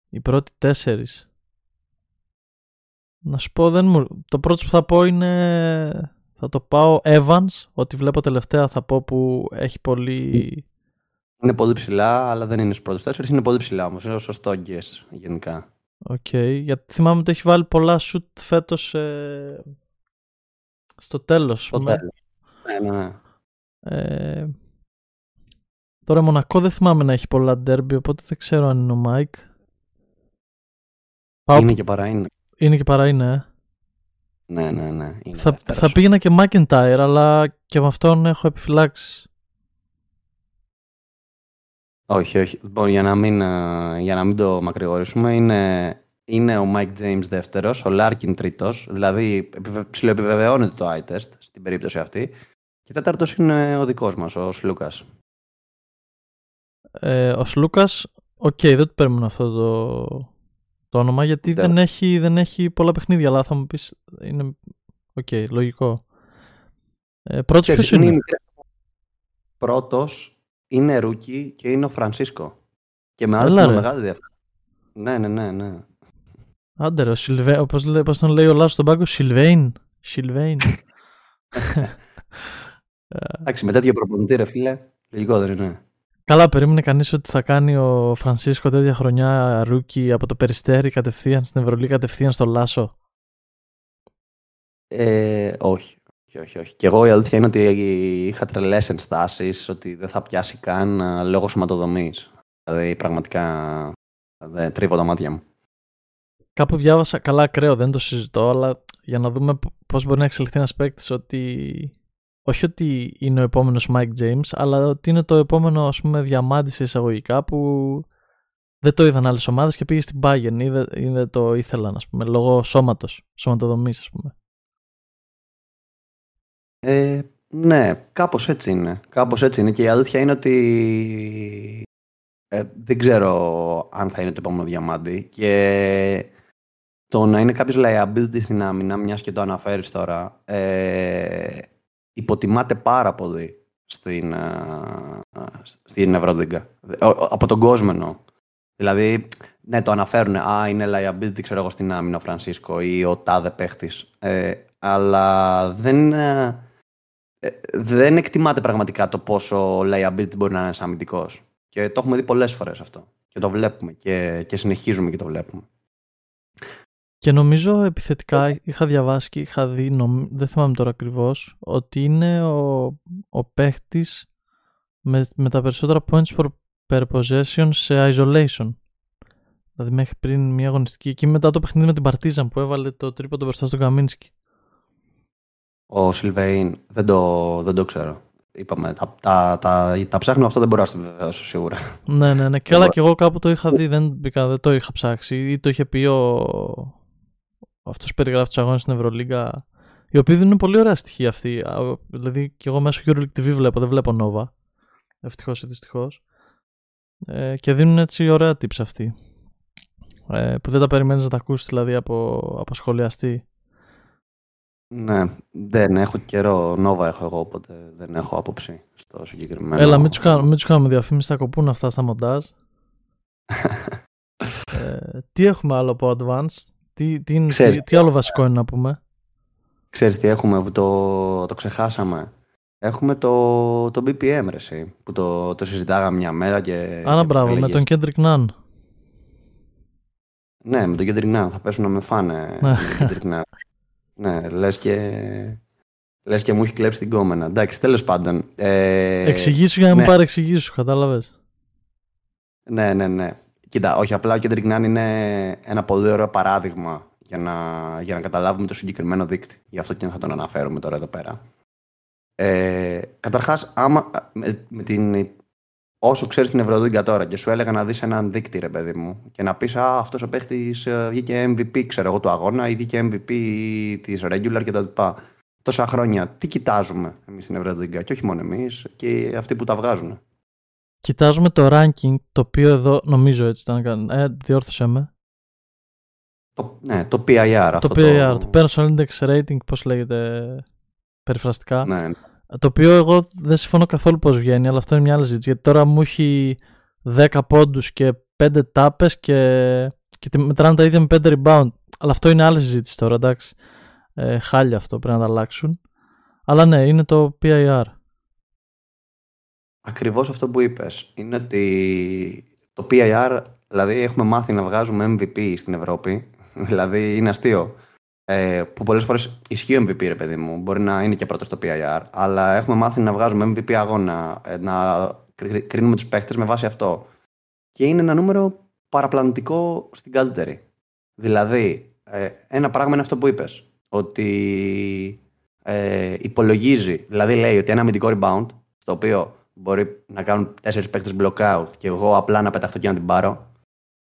οι πρώτοι τέσσερις. Να σου πω, δεν μου... το πρώτο που θα πω είναι... Θα το πάω Evans, ό,τι βλέπω τελευταία θα πω που έχει πολύ...
Είναι πολύ ψηλά, αλλά δεν είναι στους πρώτους τέσσερις, είναι πολύ ψηλά όμως, είναι σωστό guess γενικά.
OK, okay. γιατί θυμάμαι ότι έχει βάλει πολλά σουτ φέτος ε... στο τέλος.
Στο με... τέλος. Ναι, ναι, ναι.
Ε... Τώρα Μονακό δεν θυμάμαι να έχει πολλά ντέρμπι, οπότε δεν ξέρω αν είναι ο Μάικ.
Είναι και παρά είναι.
Είναι και παρά είναι, ε.
Ναι, ναι, ναι. Είναι
θα, θα πήγαινα και McIntyre, αλλά και με αυτόν έχω επιφυλάξεις.
Όχι, όχι. Λοιπόν, για να μην, για να μην το μακρηγορήσουμε, είναι, είναι ο Mike James δεύτερος, ο Larkin τρίτος, δηλαδή ψιλοεπιβεβαιώνεται το eye test στην περίπτωση αυτή. Και τέταρτος είναι ο δικός μας, ο Σλούκας.
Ε, ο Σλούκας, OK, okay, δεν του παίρνουμε αυτό το, το όνομα γιατί δεν έχει, δεν έχει πολλά παιχνίδια, αλλά θα μου πεις είναι OK, okay, λογικό. Ε, πρώτος ποιος είναι. είναι;
πρώτος είναι rookie και είναι ο Φρανσίσκο. Και με άλλα μεγάλη διαφορά. Ναι, ναι, ναι, ναι.
Άντε ρε, ο Σιλβέ, όπως, πώς τον λέει ο Λάσος στον πάγκο, Σιλβέιν. Σιλβέιν.
Εντάξει, με τέτοιο προπονητή ρε φίλε, λογικό δεν είναι.
Καλά, περίμενε κανείς ότι θα κάνει ο Φρανσίσκο τέτοια χρονιά rookie από το Περιστέρι κατευθείαν στην Ευρωλή, κατευθείαν στο Λάσο;
Ε, όχι. Όχι, όχι, όχι. Και εγώ η αλήθεια είναι ότι είχα τρελές ενστάσεις ότι δεν θα πιάσει καν ε, λόγω σωματοδομής. Δηλαδή πραγματικά δεν τρίβω τα μάτια μου.
Κάπου διάβασα καλά ακραίο, δεν το συζητώ, αλλά για να δούμε πώς μπορεί να εξελιχθεί ένας παίκτης ότι όχι ότι είναι ο επόμενος Mike James, αλλά ότι είναι το επόμενο ας πούμε διαμάντη σε εισαγωγικά που δεν το είδαν άλλες ομάδες και πήγε στην Bayern ή δεν, ή δεν το ήθελαν ας πούμε, λόγω σώματος, σωματοδομής ας πούμε.
Ε, ναι, κάπως έτσι είναι. Κάπως έτσι είναι και η αλήθεια είναι ότι ε, δεν ξέρω αν θα είναι το επόμενο διαμάντι και το να είναι κάποιος liability στην άμυνα, μιας και το αναφέρεις τώρα, ε, υποτιμάται πάρα πολύ στην, στην Ευρωδίγκα. Από τον κόσμο Δηλαδή, ναι, το αναφέρουν. Α, είναι liability, ξέρω εγώ, στην άμυνα ο Φρανσίσκο ή ο τάδε παίχτης. Ε, αλλά δεν, ε, δεν εκτιμάται πραγματικά το πόσο liability μπορεί να είναι ένας αμυντικός. Και το έχουμε δει πολλές φορές αυτό. Και το βλέπουμε και, και συνεχίζουμε και το βλέπουμε.
Και νομίζω επιθετικά είχα διαβάσει και είχα δει, δεν θυμάμαι τώρα ακριβώς, ότι είναι ο, ο παίχτης με, με τα περισσότερα points per possession σε isolation. Δηλαδή μέχρι πριν μια αγωνιστική. Και μετά το παιχνίδι με την Παρτίζαν που έβαλε το τρίποντο μπροστά στον Καμίνσκι.
Ο Σιλβέιν δεν το, δεν το ξέρω. είπαμε, τα, τα, τα, τα ψάχνω, αυτό δεν μπορώ να το βεβαιώσω σίγουρα.
Ναι, ναι, ναι. Και άλλα και εγώ κάπου το είχα δει, δεν, δεν το είχα ψάξει. Ή το είχε πει ο... Αυτό που περιγράφει τους αγώνες στην Ευρωλίγκα. Οι οποίοι δίνουν πολύ ωραία στοιχεία αυτοί. Δηλαδή και εγώ μέσω EuroLeague TV βλέπω, δεν βλέπω Nova. Ευτυχώς ή δυστυχώς. Ε, και δίνουν έτσι ωραία tips αυτοί. Ε, που δεν τα περιμένεις να τα ακούσεις δηλαδή από, από σχολιαστή.
Ναι, δεν έχω καιρό. Νόβα έχω εγώ, οπότε δεν έχω άποψη στο συγκεκριμένο.
Έλα, μην τους κάνουμε, κάνουμε διαφήμιση, θα κοπούν αυτά στα μοντάζ. ε, τι έχουμε άλλο από Advanced, τι, τι, τι, τι, άλλο βασικό είναι να πούμε;
Ξέρεις τι έχουμε που το, το ξεχάσαμε. Έχουμε το, το BPM, ρε, εσύ, που το, το συζητάγαμε μια μέρα και...
Άρα μπράβο, με τον Kendrick Nunn.
Ναι, με τον Kendrick Nunn, θα πέσουν να με φάνε με τον Kendrick Nunn. Ναι, λες και, λες και μου έχει κλέψει την κόμενα. Εντάξει, τέλος πάντων.
Ε... Εξηγήσου για να ναι. μην παρεξηγήσου, κατάλαβες.
Ναι, ναι, ναι. Κοίτα, όχι απλά ο Kendrick Nunn είναι ένα πολύ ωραίο παράδειγμα για να, για να καταλάβουμε το συγκεκριμένο δίκτυο. Γι' αυτό και θα τον αναφέρουμε τώρα εδώ πέρα. Ε, καταρχάς, άμα, με, με την όσο ξέρεις την Ευρωδίγκα τώρα και σου έλεγα να δεις έναν δείκτη, ρε παιδί μου, και να πεις Α, αυτός ο παίχτης ε, βγήκε MVP, ξέρω εγώ, του αγώνα ή βγήκε MVP της regular κτλ. Τόσα χρόνια, τι κοιτάζουμε εμείς στην Ευρωδίγκα, και όχι μόνο εμείς, και αυτοί που τα βγάζουν.
Κοιτάζουμε το ranking, το οποίο εδώ νομίζω έτσι ήταν. Ε, διόρθωσέ με.
Το, ναι, το PIR.
Το PIR, το... το Personal Index Rating, πώς λέγεται περιφραστικά.
Ναι.
Το οποίο εγώ δεν συμφωνώ καθόλου πώς βγαίνει, αλλά αυτό είναι μια άλλη ζήτηση. Γιατί τώρα μου έχει 10 πόντους και 5 τάπες και, και μετράνε τα ίδια με 5 rebound. Αλλά αυτό είναι άλλη συζήτηση τώρα, εντάξει. Ε, χάλια αυτό πρέπει να τα αλλάξουν. Αλλά ναι, είναι το PIR.
Ακριβώς αυτό που είπες. Είναι ότι το PIR, δηλαδή έχουμε μάθει να βγάζουμε MVP στην Ευρώπη. δηλαδή είναι αστείο ε, που πολλές φορές ισχύει ο MVP, ρε παιδί μου. Μπορεί να είναι και πρώτος στο PIR, αλλά έχουμε μάθει να βγάζουμε MVP αγώνα, ε, να κρίνουμε τους παίχτες με βάση αυτό. Και είναι ένα νούμερο παραπλανητικό στην καλύτερη. Δηλαδή, ε, ένα πράγμα είναι αυτό που είπες. Ότι ε, υπολογίζει, δηλαδή λέει ότι ένα αμυντικό rebound, στο οποίο μπορεί να κάνουν τέσσερις παίχτε blockout και εγώ απλά να πεταχτώ και να την πάρω,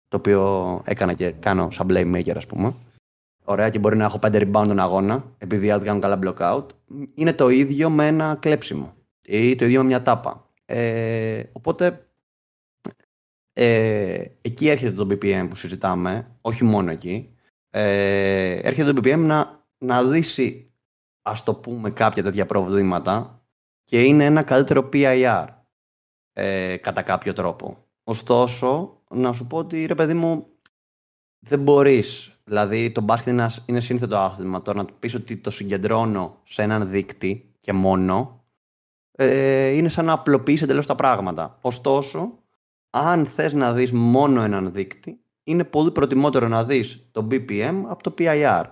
το οποίο έκανα και κάνω σαν playmaker, ας πούμε ωραία και μπορεί να έχω 5 rebound τον αγώνα, επειδή άλλοι κάνουν καλά blockout, είναι το ίδιο με ένα κλέψιμο ή το ίδιο με μια τάπα. Ε, οπότε ε, εκεί έρχεται το BPM που συζητάμε, όχι μόνο εκεί. Ε, έρχεται το BPM να, να λύσει, ας το πούμε, κάποια τέτοια προβλήματα και είναι ένα καλύτερο PIR ε, κατά κάποιο τρόπο. Ωστόσο, να σου πω ότι ρε παιδί μου, δεν μπορείς Δηλαδή το μπάσκετ είναι, είναι σύνθετο άθλημα. Τώρα να του πεις ότι το συγκεντρώνω σε έναν δείκτη και μόνο ε, είναι σαν να απλοποιήσει εντελώς τα πράγματα. Ωστόσο, αν θες να δεις μόνο έναν δείκτη, είναι πολύ προτιμότερο να δεις το BPM από το PIR.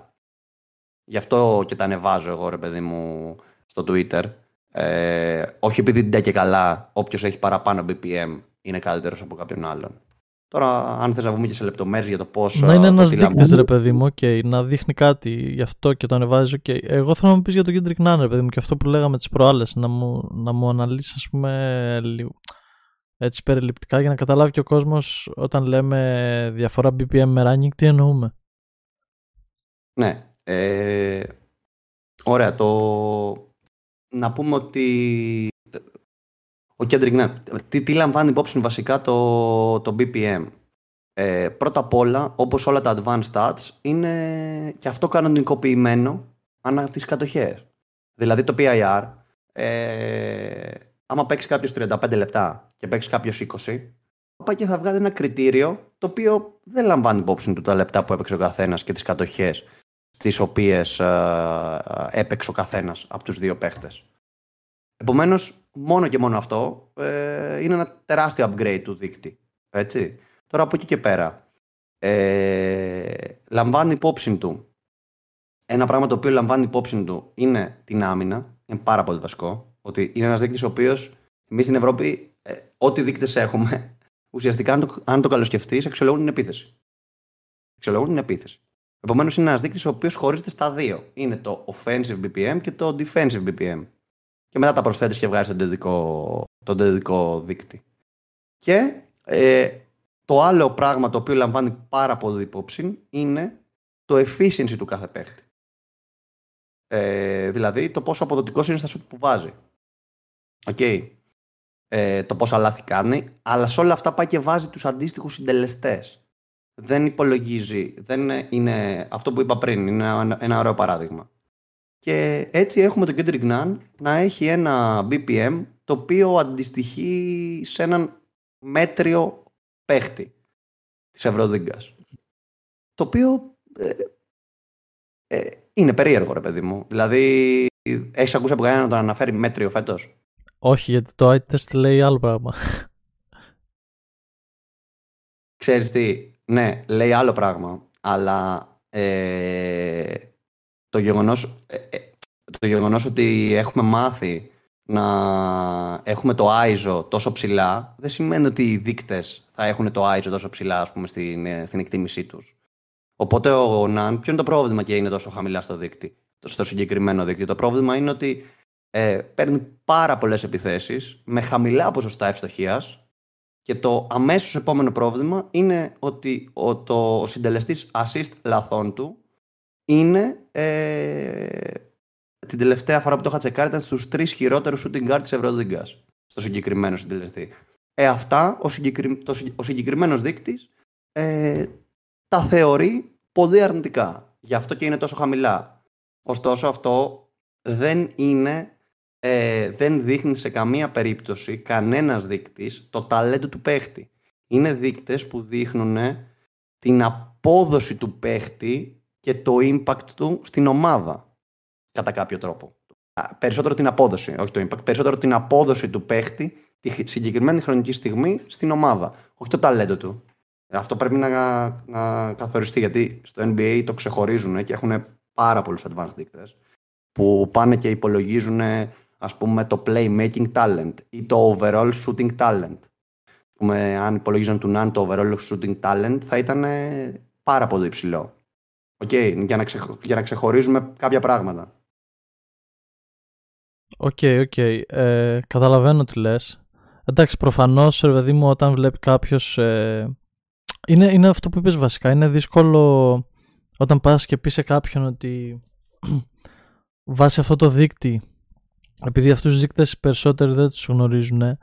Γι' αυτό και τα ανεβάζω εγώ, ρε παιδί μου, στο Twitter. Ε, όχι επειδή δεν και καλά, όποιος έχει παραπάνω BPM είναι καλύτερος από κάποιον άλλον. Τώρα, αν θες να βγούμε και σε λεπτομέρειες για το πώς.
Να είναι ένας δείκτης, ρε παιδί μου, okay, να δείχνει κάτι γι' αυτό και το ανεβάζει. Okay. Εγώ θέλω να μου πεις για τον Kendrick Nunn, ρε παιδί μου, και αυτό που λέγαμε τις προάλλες. Να μου, να μου αναλύσεις, ας πούμε, λίγο έτσι περιληπτικά για να καταλάβει και ο κόσμος όταν λέμε διαφορά BPM με ranking, τι εννοούμε.
Ναι. Ε, ωραία. Το... Να πούμε ότι ο Kendrick ναι. Τι, τι λαμβάνει υπόψη βασικά το, το BPM. Ε, πρώτα απ' όλα, όπως όλα τα advanced stats, είναι και αυτό κανονικοποιημένο ανά τις κατοχές. Δηλαδή το PIR, ε, άμα παίξει κάποιος 35 λεπτά και παίξει κάποιος 20, πάει και θα βγάλει ένα κριτήριο το οποίο δεν λαμβάνει υπόψη του τα λεπτά που έπαιξε ο καθένας και τις κατοχές τις οποίες ε, έπαιξε ο καθένας από τους δύο παίχτες. Επομένως, μόνο και μόνο αυτό ε, είναι ένα τεράστιο upgrade του δείκτη. Έτσι. Τώρα από εκεί και πέρα ε, λαμβάνει υπόψη του ένα πράγμα το οποίο λαμβάνει υπόψη του είναι την άμυνα. Είναι πάρα πολύ βασικό. Ότι είναι ένας δείκτης ο οποίος εμείς στην Ευρώπη, ε, ό,τι δείκτες έχουμε, ουσιαστικά αν το, αν το καλοσκεφτείς, αξιολογούν την επίθεση. Αξιολογούν την επίθεση. Επομένως, είναι ένας δείκτης ο οποίος χωρίζεται στα δύο. Είναι το offensive BPM και το defensive BPM. Και μετά τα προσθέτεις και βγάζεις τον τελικό, τον τελικό δείκτη. Και ε, το άλλο πράγμα το οποίο λαμβάνει πάρα πολύ υπόψη είναι το efficiency του κάθε παίχτη. Ε, δηλαδή το πόσο αποδοτικός είναι στα σουτ που βάζει. Okay. Ε, το πόσα λάθη κάνει, αλλά σε όλα αυτά πάει και βάζει τους αντίστοιχους συντελεστές. Δεν υπολογίζει, δεν είναι αυτό που είπα πριν, είναι ένα, ένα ωραίο παράδειγμα. Και έτσι έχουμε τον Kendrick Nunn να έχει ένα BPM το οποίο αντιστοιχεί σε έναν μέτριο παίχτη της Ευρωδίγκας. Το οποίο ε, ε, είναι περίεργο ρε παιδί μου. Δηλαδή, έχεις ακούσει από κανένα να τον αναφέρει μέτριο φέτος;
Όχι, γιατί το iTest λέει άλλο πράγμα.
Ξέρεις τι, ναι, λέει άλλο πράγμα, αλλά ε, το, γεγονός, ε, ε, το γεγονός ότι έχουμε μάθει να έχουμε το ISO τόσο ψηλά, δεν σημαίνει ότι οι δείκτες θα έχουν το ISO τόσο ψηλά, ας πούμε, στην, ε, στην εκτίμησή τους. Οπότε ο NAN, ποιο είναι το πρόβλημα και είναι τόσο χαμηλά στο δείκτη, στο συγκεκριμένο δείκτη; Το πρόβλημα είναι ότι ε, παίρνει πάρα πολλές επιθέσεις με χαμηλά ποσοστά ευστοχίας και το αμέσως επόμενο πρόβλημα είναι ότι ο, το, ο συντελεστής assist λαθών του είναι ε, την τελευταία φορά που το είχα τσεκάρει ήταν στους τρεις χειρότερους shooting guard της Ευρωδίγκας στο συγκεκριμένο συντελεστή. Ε, αυτά ο, συγκεκρι... το, ο συγκεκριμένος δείκτης ε, τα θεωρεί πολύ αρνητικά. Γι' αυτό και είναι τόσο χαμηλά. Ωστόσο αυτό δεν είναι ε, δεν δείχνει σε καμία περίπτωση κανένας δείκτης το ταλέντο του παίχτη. Είναι δείκτες που δείχνουν την απόδοση του παίχτη και το impact του στην ομάδα κατά κάποιο τρόπο. Περισσότερο την απόδοση, όχι το impact, περισσότερο την απόδοση του παίχτη τη συγκεκριμένη χρονική στιγμή στην ομάδα, όχι το ταλέντο του. Αυτό πρέπει να, να καθοριστεί γιατί στο NBA το ξεχωρίζουν και έχουν πάρα πολλούς advanced δείκτες που πάνε και υπολογίζουν ας πούμε το playmaking talent ή το overall shooting talent. Πούμε, αν υπολογίζαν του Ναν το overall shooting talent θα ήταν πάρα πολύ υψηλό. Okay, για, να για να ξεχωρίζουμε κάποια πράγματα.
OK, okay, OK. Okay. Ε, καταλαβαίνω τι λες. Εντάξει, προφανώς, ρε παιδί μου, όταν βλέπει κάποιος... Ε, είναι, είναι αυτό που είπες βασικά. Είναι δύσκολο όταν πας και πεις σε κάποιον ότι βάσει αυτό το δείκτη επειδή αυτούς τους δείκτες περισσότεροι δεν τους γνωρίζουν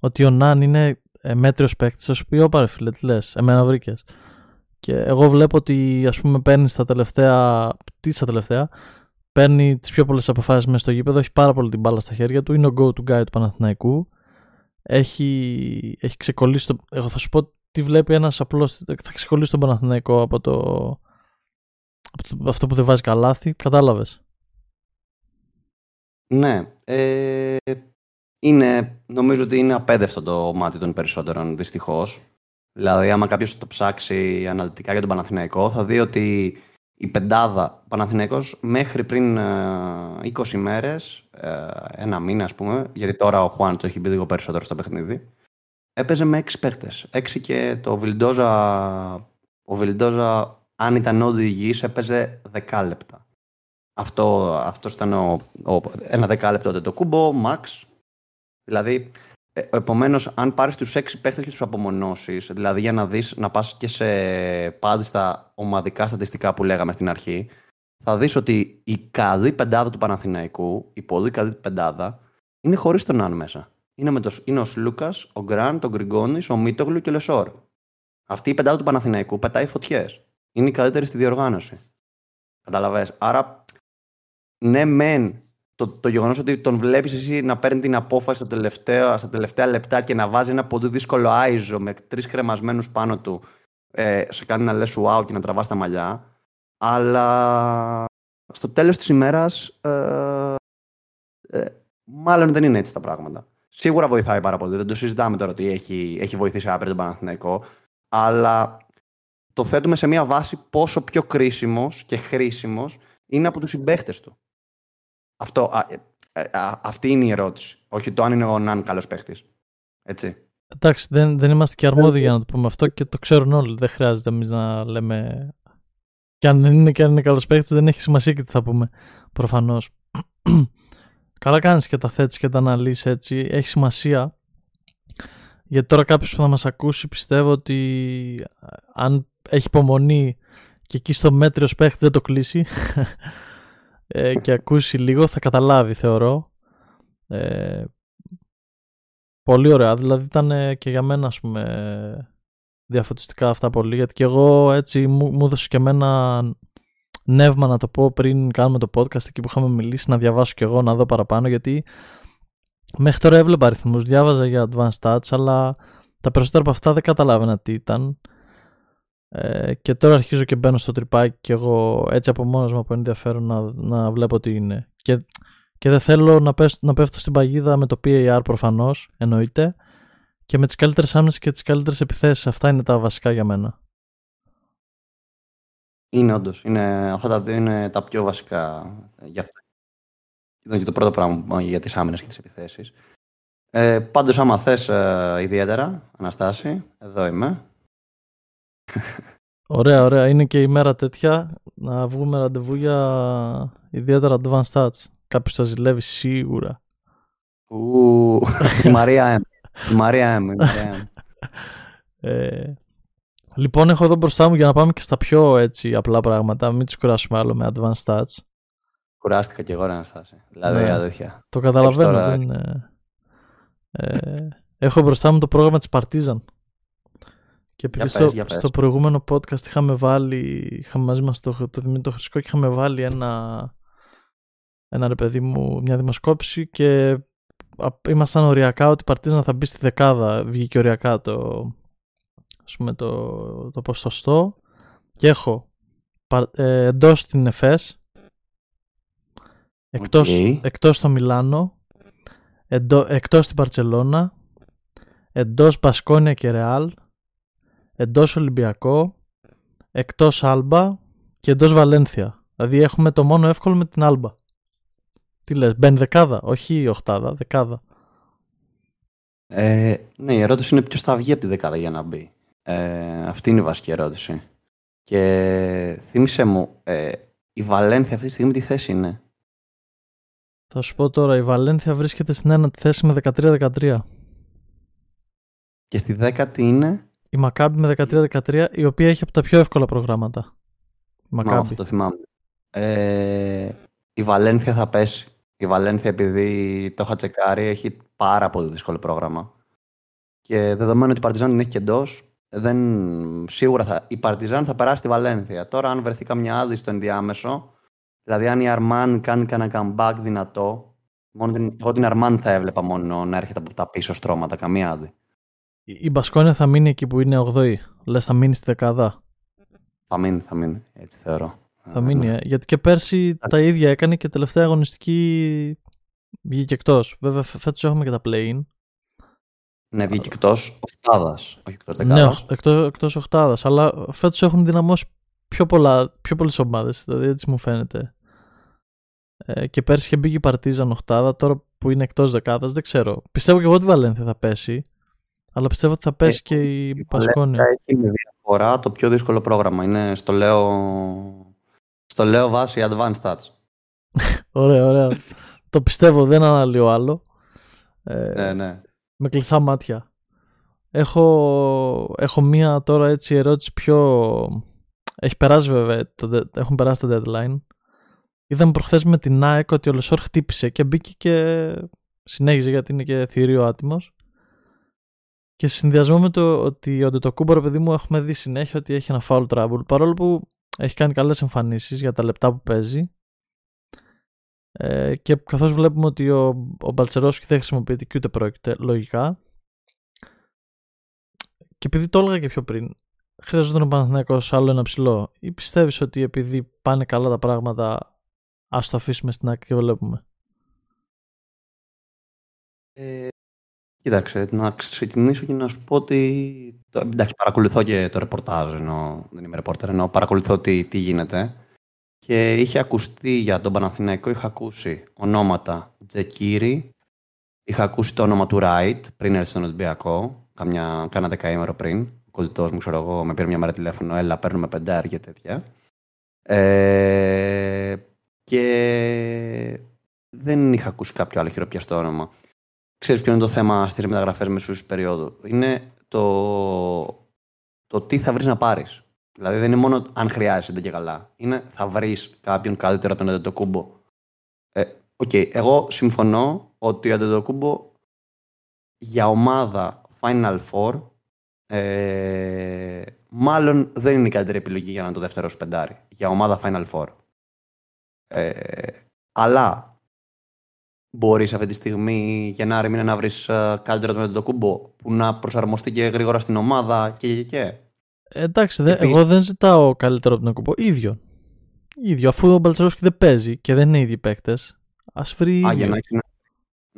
ότι ο Ναν είναι ε, μέτριος παίκτης θα σου πει όπα ρε φίλε τι λες εμένα βρήκες και εγώ βλέπω ότι ας πούμε παίρνεις στα τελευταία τι στα τελευταία παίρνει τις πιο πολλές αποφάσεις μέσα στο γήπεδο έχει πάρα πολύ την μπάλα στα χέρια του είναι ο go to guy του Παναθηναϊκού έχει, έχει ξεκολλήσει το, εγώ θα σου πω τι βλέπει ένας απλός θα ξεκολλήσει τον Παναθηναϊκό από το, από το αυτό που δεν βάζει καλάθι κατάλαβες;
Ναι. Ε, είναι, νομίζω ότι είναι απέδευτο το μάτι των περισσότερων, δυστυχώς. Δηλαδή, άμα κάποιος το ψάξει αναλυτικά για τον Παναθηναϊκό, θα δει ότι η πεντάδα Παναθηναϊκός μέχρι πριν 20 ε, μέρες, ε, ένα μήνα ας πούμε, γιατί τώρα ο Χουάντσο έχει μπει λίγο περισσότερο στο παιχνίδι, έπαιζε με 6 παίχτες. 6 και το Βιλντόζα, ο Βιλντόζα αν ήταν όντω υγιής έπαιζε 10 λεπτά. Αυτό, αυτός ήταν ο, ο, ένα δεκάλεπτο το κούμπο, max. Δηλαδή, ε, επομένως, αν πάρεις τους έξι παίχτε και τους απομονώσεις, δηλαδή για να δεις, να πας και σε πάλι στα ομαδικά στατιστικά που λέγαμε στην αρχή, θα δεις ότι η καλή πεντάδα του Παναθηναϊκού, η πολύ καλή πεντάδα, είναι χωρίς τον Αν μέσα. Είναι, με το, είναι ο Σλούκας, ο Γκραν, ο Γκριγκόνης, ο Μίτογλου και ο Λεσόρ. Αυτή η πεντάδα του Παναθηναϊκού πετάει φωτιές. Είναι η καλύτερη στη διοργάνωση. Καταλαβέ. Άρα ναι, μεν το, το γεγονός ότι τον βλέπεις εσύ να παίρνει την απόφαση στα τελευταία, στα τελευταία λεπτά και να βάζει ένα πολύ δύσκολο άιζο με τρεις κρεμασμένους πάνω του, ε, σε κάνει να λες wow και να τραβάς τα μαλλιά. Αλλά στο τέλος της ημέρας, ε, ε, μάλλον δεν είναι έτσι τα πράγματα. Σίγουρα βοηθάει πάρα πολύ. Δεν το συζητάμε τώρα ότι έχει, έχει βοηθήσει άπειρα τον Παναθηναϊκό. Αλλά το θέτουμε σε μια βάση πόσο πιο κρίσιμος και χρήσιμος είναι από τους συμπαίχτες του. Αυτό, α, ε, α, αυτή είναι η ερώτηση. Όχι το αν είναι ο Ναν καλός παίχτης. Έτσι.
Εντάξει, δεν, δεν είμαστε και αρμόδιοι για να το πούμε αυτό και το ξέρουν όλοι. Δεν χρειάζεται εμείς να λέμε. Και αν είναι και αν είναι καλός παίχτης, δεν έχει σημασία και τι θα πούμε. Προφανώς. Καλά κάνεις και τα θέτεις και τα αναλύσεις έτσι. Έχει σημασία. Γιατί τώρα κάποιος που θα μας ακούσει πιστεύω ότι αν έχει υπομονή και εκεί στο μέτριο παίχτης δεν το κλείσει ε, και ακούσει λίγο θα καταλάβει θεωρώ. Ε, πολύ ωραία. Δηλαδή ήταν και για μένα ας πούμε διαφωτιστικά αυτά πολύ γιατί και εγώ έτσι μου, μου έδωσε και εμένα νεύμα να το πω πριν κάνουμε το podcast εκεί που είχαμε μιλήσει να διαβάσω κι εγώ να δω παραπάνω γιατί μέχρι τώρα έβλεπα αριθμούς, διάβαζα για advanced stats αλλά τα περισσότερα από αυτά δεν καταλάβαινα τι ήταν ε, και τώρα αρχίζω και μπαίνω στο τρυπάκι και εγώ έτσι από μόνος μου από ενδιαφέρον να, να βλέπω τι είναι και, και δεν θέλω να, πέσω, να πέφτω στην παγίδα με το PAR προφανώς εννοείται και με τις καλύτερες άμυνες και τις καλύτερες επιθέσεις αυτά είναι τα βασικά για μένα
είναι όντως. Είναι, αυτά τα δύο είναι τα πιο βασικά για αυτό. Ήταν και το πρώτο πράγμα για τις άμυνες και τις επιθέσεις. Ε, Πάντως, άμα θες ε, ιδιαίτερα, Αναστάση, εδώ είμαι.
Ωραία, ωραία. Είναι και η μέρα τέτοια να βγούμε ραντεβού για ιδιαίτερα advanced stats. Κάποιος θα ζηλεύει σίγουρα.
Ου, η Μαρία M. Η Μαρία M.
ε, Λοιπόν, έχω εδώ μπροστά μου για να πάμε και στα πιο έτσι απλά πράγματα. Μην τους κουράσουμε άλλο με advanced stats.
Κουράστηκα και εγώ, να Αναστάση. Δηλαδή, ναι. αδέρφια.
Το καταλαβαίνω. Τώρα... Δεν, ε, έχω μπροστά μου το πρόγραμμα της Partizan. Και επειδή στο, στο, προηγούμενο podcast είχαμε βάλει, είχαμε μαζί μας το, το Δημήτρη Χρυσκό και είχαμε βάλει ένα, ένα ρε παιδί μου, μια δημοσκόπηση και ήμασταν οριακά ότι η Partizan θα μπει στη δεκάδα, βγήκε οριακά το, ας πούμε, το, το ποσοστό και έχω ε, εντός την ΕΦΕΣ εκτός, okay. εκτός το Μιλάνο εντό, εκτός την Παρτσελώνα εντός Μπασκόνια και Ρεάλ εντός Ολυμπιακό εκτός Άλμπα και εντός Βαλένθια δηλαδή έχουμε το μόνο εύκολο με την Άλμπα τι λες, μπαίνει δεκάδα, όχι οχτάδα, δεκάδα
ε, ναι, η ερώτηση είναι ποιος θα βγει από τη δεκάδα για να μπει. Ε, αυτή είναι η βασική ερώτηση. Και θύμισε μου, ε, η Βαλένθια αυτή τη στιγμή τι θέση είναι;
Θα σου πω τώρα, η Βαλένθια βρίσκεται στην ένατη θέση με 13-13.
Και στη δέκατη είναι...
Η Μακάμπη με 13-13, η οποία έχει από τα πιο εύκολα προγράμματα.
Η Μακάμπη. αυτό το θυμάμαι. Ε, η Βαλένθια θα πέσει. Η Βαλένθια επειδή το είχα τσεκάρει έχει πάρα πολύ δύσκολο πρόγραμμα. Και δεδομένου ότι η Παρτιζάν την έχει και εντός, δεν, σίγουρα θα, η Παρτιζάν θα περάσει τη Βαλένθια. Τώρα, αν βρεθεί καμιά άδεια στο ενδιάμεσο, δηλαδή αν η Αρμάν κάνει κανένα comeback δυνατό, μόνο την, εγώ την Αρμάν θα έβλεπα μόνο να έρχεται από τα πίσω στρώματα, καμία άδεια.
Η Μπασκόνια θα μείνει εκεί που είναι 8η. Λες, θα μείνει στη δεκάδα.
Θα μείνει, θα μείνει. Έτσι θεωρώ.
Θα μείνει, ε. γιατί και πέρσι τα ίδια έκανε και τελευταία αγωνιστική βγήκε εκτός. Βέβαια, φέτος έχουμε και τα play-in.
Ναι, βγήκε εκτός οχτάδα, όχι εκτός
δεκάδας. Ναι, εκτός οχτάδα. Αλλά φέτος έχουν δυναμώσει πιο, πολλά, πιο πολλές ομάδες. Δηλαδή έτσι μου φαίνεται. Ε, και πέρσι είχε μπει και η Παρτίζαν οχτάδα, τώρα που είναι εκτός δεκάδας, δεν ξέρω. Πιστεύω και εγώ ότι η Βαλένθια θα πέσει. Αλλά πιστεύω ότι θα πέσει ε, και η, η Πασκόνια.
Έχει με διαφορά το πιο δύσκολο πρόγραμμα. Είναι στο λέω, στο λέω βάση advanced stats.
ωραία, ωραία. το πιστεύω, δεν αναλύω άλλο.
Ε, ναι, ναι
με κλειστά μάτια. Έχω, έχω μία τώρα έτσι ερώτηση πιο... Έχει περάσει βέβαια, το, έχουν περάσει τα deadline. Είδαμε προχθές με την ΑΕΚ ότι ο Λεσόρ χτύπησε και μπήκε και συνέχιζε γιατί είναι και θηρίο άτιμος. Και συνδυασμό με το ότι ο Ντετοκούμπο, παιδί μου, έχουμε δει συνέχεια ότι έχει ένα foul trouble. Παρόλο που έχει κάνει καλές εμφανίσεις για τα λεπτά που παίζει. Ε, και καθώς βλέπουμε ότι ο, ο Μπαλτσερόσκι δεν χρησιμοποιείται και ούτε πρόκειται λογικά και επειδή το έλεγα και πιο πριν χρειαζόταν ο Παναθηναϊκός άλλο ένα ψηλό ή πιστεύεις ότι επειδή πάνε καλά τα πράγματα ας το αφήσουμε στην άκρη και βλέπουμε;
Ε, Κοίταξε, να ξεκινήσω και να σου πω ότι εντάξει, παρακολουθώ και το ρεπορτάζ ενώ δεν είμαι ρεπόρτερ ενώ παρακολουθώ τι, τι γίνεται και είχε ακουστεί για τον Παναθηναϊκό, είχα ακούσει ονόματα Τζεκίρι, είχα ακούσει το όνομα του Ράιτ πριν έρθει στον Ολυμπιακό, καμιά, κάνα δεκαήμερο πριν. Ο κολλητός μου, ξέρω εγώ, με πήρε μια μέρα τηλέφωνο, έλα, παίρνουμε πεντάρι και τέτοια. Ε, και δεν είχα ακούσει κάποιο άλλο χειροπιαστό όνομα. Ξέρεις ποιο είναι το θέμα στις μεταγραφές μεσούς περίοδου; Είναι το, το τι θα βρεις να πάρεις. Δηλαδή δεν είναι μόνο αν χρειάζεται και καλά. Είναι θα βρεις κάποιον καλύτερο από τον Αντετοκούμπο. Ε, OK, okay. εγώ συμφωνώ ότι ο Αντετοκούμπο για ομάδα Final Four ε, μάλλον δεν είναι η καλύτερη επιλογή για να είναι το δεύτερο πεντάρι. Για ομάδα Final Four. Ε, αλλά μπορείς αυτή τη στιγμή Γενάρη μήνα να βρεις ε, καλύτερο από τον Κούμπο που να προσαρμοστεί και γρήγορα στην ομάδα και και και.
Ε, εντάξει, δε, εγώ δεν ζητάω καλύτερο από τον Κούμπο. Ίδιο. Ίδιο. Αφού ο Μπαλτσαρόφσκι δεν παίζει και δεν είναι ήδη παίκτες, ας βρει.
Α, για να έχει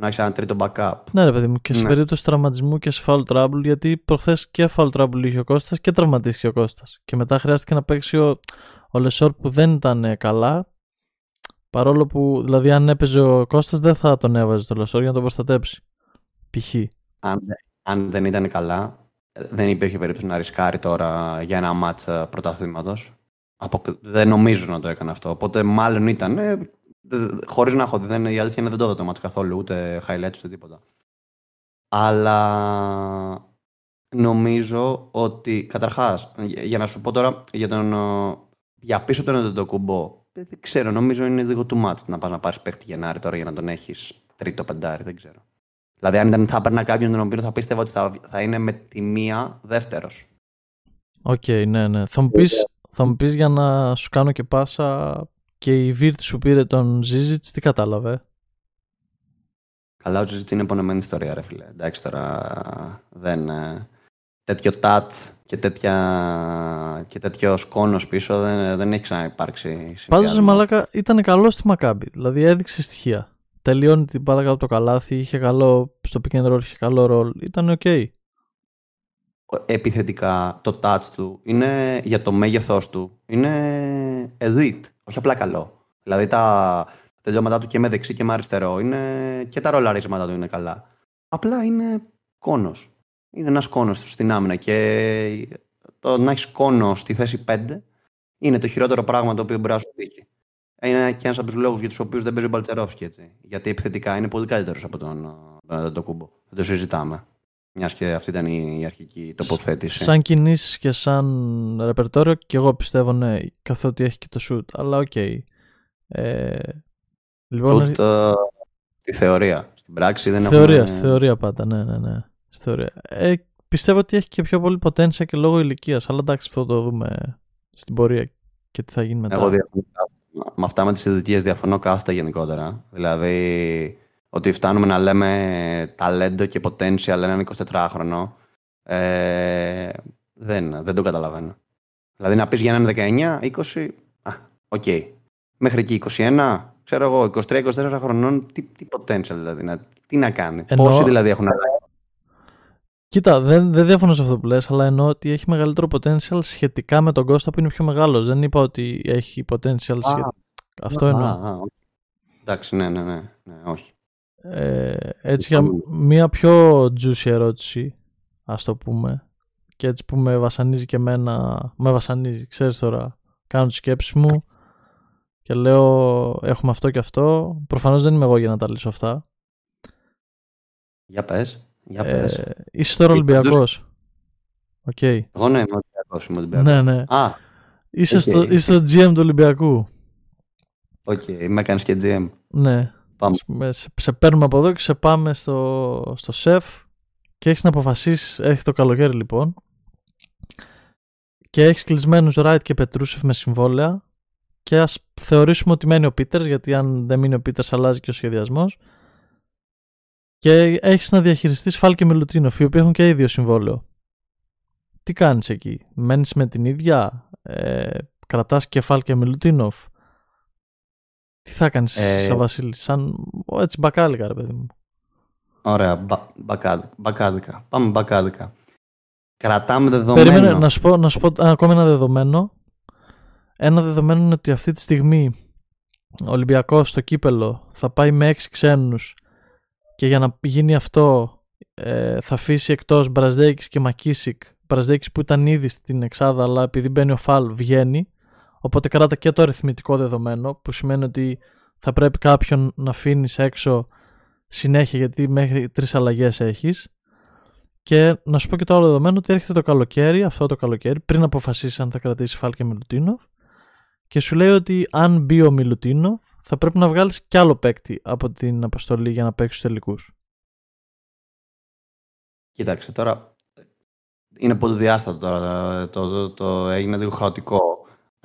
να έχει ένα τρίτο backup.
Ναι, ρε παιδί μου, και σε ναι. περίπτωση τραυματισμού και σε foul trouble, γιατί προχθές και foul trouble είχε ο Κώστας και τραυματίστηκε ο Κώστας. Και μετά χρειάστηκε να παίξει ο, ο Λεσόρ που δεν ήταν καλά. Παρόλο που, δηλαδή, αν έπαιζε ο Κώστας, δεν θα τον έβαζε το Λεσόρ για να τον προστατέψει. Π.χ.
Αν, αν δεν ήταν καλά, δεν υπήρχε περίπτωση να ρισκάρει τώρα για ένα ματς πρωταθλήματος. Δεν νομίζω να το έκανε αυτό. Οπότε μάλλον ήταν ε, Χωρίς να έχω δει. Δεν, η αλήθεια είναι δεν το είδα το μάτς καθόλου, ούτε highlights ούτε τίποτα. Αλλά νομίζω ότι καταρχάς, για να σου πω τώρα για, τον, για πίσω τον κουμπό, δεν ξέρω, νομίζω είναι λίγο too much να πας να πάρεις παίχτη Γενάρη τώρα για να τον έχεις τρίτο πεντάρι, δεν ξέρω. Δηλαδή, αν ήταν, θα έπαιρνα κάποιον τον οποίο θα πίστευα ότι θα, θα είναι με τη μία δεύτερος.
OK, okay, ναι, ναι. Θα μου, πεις, θα μου πεις για να σου κάνω και πάσα και η Βίρτους που πήρε τον Ζίζιτς, τι κατάλαβε;
Καλά, ο Ζίζιτς είναι πονεμένη ιστορία, ρε φίλε. Εντάξει τώρα, δεν... Ε, τέτοιο touch και, τέτοια... και τέτοιο σκόνος πίσω δεν, δεν έχει ξαναυπάρξει.
Πάντως, η Μαλάκα ήταν καλός στη Μακάμπι. Δηλαδή έδειξε στοιχεία. Τελειώνει την μπάλα από το καλάθι, είχε καλό στο pick and roll, είχε καλό roll. Ήταν OK. Okay.
Επιθετικά το touch του είναι για το μέγεθός του είναι edit όχι απλά καλό. Δηλαδή τα τελειώματά του και με δεξί και με αριστερό είναι, και τα ρολαρίσματα του είναι καλά. Απλά είναι κόνος. Είναι ένας κόνος στην άμυνα και το να έχεις κόνο στη θέση 5 είναι το χειρότερο πράγμα το οποίο μπορεί να σου τύχει. Είναι και ένας από τους λόγους για τους οποίους δεν παίζει ο Μπαλτσερόφσκι έτσι. Γιατί επιθετικά είναι πολύ καλύτερος από τον, τον Κούμπο. Δεν το συζητάμε. Μιας και αυτή ήταν η αρχική τοποθέτηση.
Σαν κινήσεις και σαν ρεπερτόριο, και εγώ πιστεύω ναι, καθότι έχει και το σουτ. Αλλά OK. Okay. Ε,
λοιπόν, shoot, uh, τη θεωρία. Στην πράξη δεν
θεωρία, έχουμε... Στη θεωρία πάντα, ναι, ναι, ναι. Στη θεωρία. Ε, πιστεύω ότι έχει και πιο πολύ potential και λόγω ηλικίας. Αλλά εντάξει, αυτό το δούμε στην πορεία και τι θα γίνει μετά.
Εγώ διαφωνώ. Με αυτά με τις ηλικίες διαφωνώ κάθετα γενικότερα. Δηλαδή, ότι φτάνουμε να λέμε ταλέντο και potential έναν 24χρονο, ε, δεν, δεν το καταλαβαίνω. Δηλαδή να πεις για έναν 19, 20, α, OK. Okay. Μέχρι εκεί 21, ξέρω εγώ, 23-24 χρονών, τι, τι potential δηλαδή, να, τι να κάνει. Εννοώ... Πόσοι δηλαδή έχουν αλλάξει.
Κοίτα, δεν, δεν διαφωνώ σε αυτό που λες, αλλά εννοώ ότι έχει μεγαλύτερο potential σχετικά με τον Κώστα που είναι πιο μεγάλος. Δεν είπα ότι έχει potential σχετικά. Αυτό εννοώ.
Εντάξει, ναι, ναι, ναι, ναι, όχι.
Ε, έτσι για μια πιο juicy ερώτηση ας το πούμε και έτσι που με βασανίζει και εμένα με βασανίζει ξέρεις τώρα κάνω τις σκέψεις μου και λέω έχουμε αυτό και αυτό προφανώς δεν είμαι εγώ για να τα λύσω αυτά
για πες, για πες. Ε,
είσαι τώρα Ολυμπιακός
okay. Εγώ ναι είμαι Ολυμπιακός, είμαι Ολυμπιακός.
Ναι, ναι.
Α,
είσαι, okay. στο, είσαι στο GM του Ολυμπιακού
OK, okay, με κάνεις και GM
Ναι Πάμε. Σε, σε παίρνουμε από εδώ και σε πάμε στο, στο ΣΕΦ και έχεις να αποφασίσεις, έχει το καλοκαίρι λοιπόν και έχεις κλεισμένους Ράιτ και Πετρούσεφ με συμβόλαια και ας θεωρήσουμε ότι μένει ο Πίτερς γιατί αν δεν μείνει ο Πίτερς αλλάζει και ο σχεδιασμός και έχεις να διαχειριστείς Φάλ και Μιλουτίνοφ οι οποίοι έχουν και ίδιο συμβόλαιο. Τι κάνεις εκεί, μένεις με την ίδια, ε, κρατάς και Φάλ και Μιλουτίνοφ τι θα κάνεις ε... σαν Βασίλη, σαν έτσι μπακάλικα, ρε παιδί μου.
Ωραία, μπα, μπακάδικα. Πάμε μπακάδικα. Κρατάμε δεδομένο.
Περίμενε να σου πω, να σου πω ακόμα ένα δεδομένο. Ένα δεδομένο είναι ότι αυτή τη στιγμή ο Ολυμπιακός στο κύπελο θα πάει με έξι ξένους και για να γίνει αυτό ε, θα αφήσει εκτός Μπραζδέκης και Μακίσικ. Μπραζδέκης που ήταν ήδη στην Εξάδα αλλά επειδή μπαίνει ο Φαλ βγαίνει Οπότε κράτα και το αριθμητικό δεδομένο που σημαίνει ότι θα πρέπει κάποιον να αφήνεις έξω συνέχεια γιατί μέχρι τρεις αλλαγές έχεις. Και να σου πω και το άλλο δεδομένο ότι έρχεται το καλοκαίρι, αυτό το καλοκαίρι, πριν αποφασίσει αν θα κρατήσει Φάλ Μιλουτίνοφ. Και σου λέει ότι αν μπει ο Μιλουτίνοφ, θα πρέπει να βγάλεις κι άλλο παίκτη από την αποστολή για να παίξεις στου τελικούς.
Κοίταξε τώρα. Είναι πολύ διάστατο τώρα. Το, το, το, έγινε λίγο χαοτικό.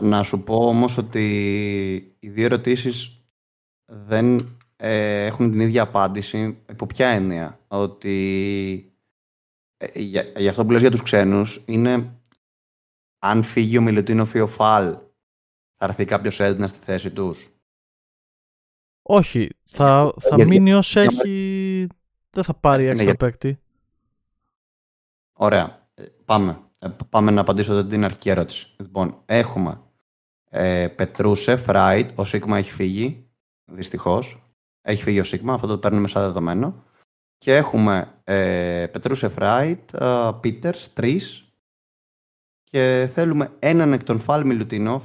Να σου πω όμως ότι οι δύο ερωτήσεις δεν ε, έχουν την ίδια απάντηση. Υπό ποια έννοια. Ότι ε, για, για, αυτό που λες για τους ξένους είναι αν φύγει ο Μιλουτίνοφ ή ο Φαλ θα έρθει κάποιος Έλληνας στη θέση τους.
Όχι. Θα, θα μείνει ως έχει... Δεν θα πάρει έξτρα παίκτη.
Ωραία. Ε, πάμε. Ε, πάμε να απαντήσω την αρχική ερώτηση. Λοιπόν, έχουμε ε, Πετρούσε, Φράιτ, ο Σίγμα έχει φύγει, δυστυχώς. Έχει φύγει ο Σίγμα, αυτό το παίρνουμε σαν δεδομένο. Και έχουμε ε, Πετρούσε, Φράιτ, Πίτερς, τρεις. Και θέλουμε έναν εκ των Φάλ Μιλουτίνοφ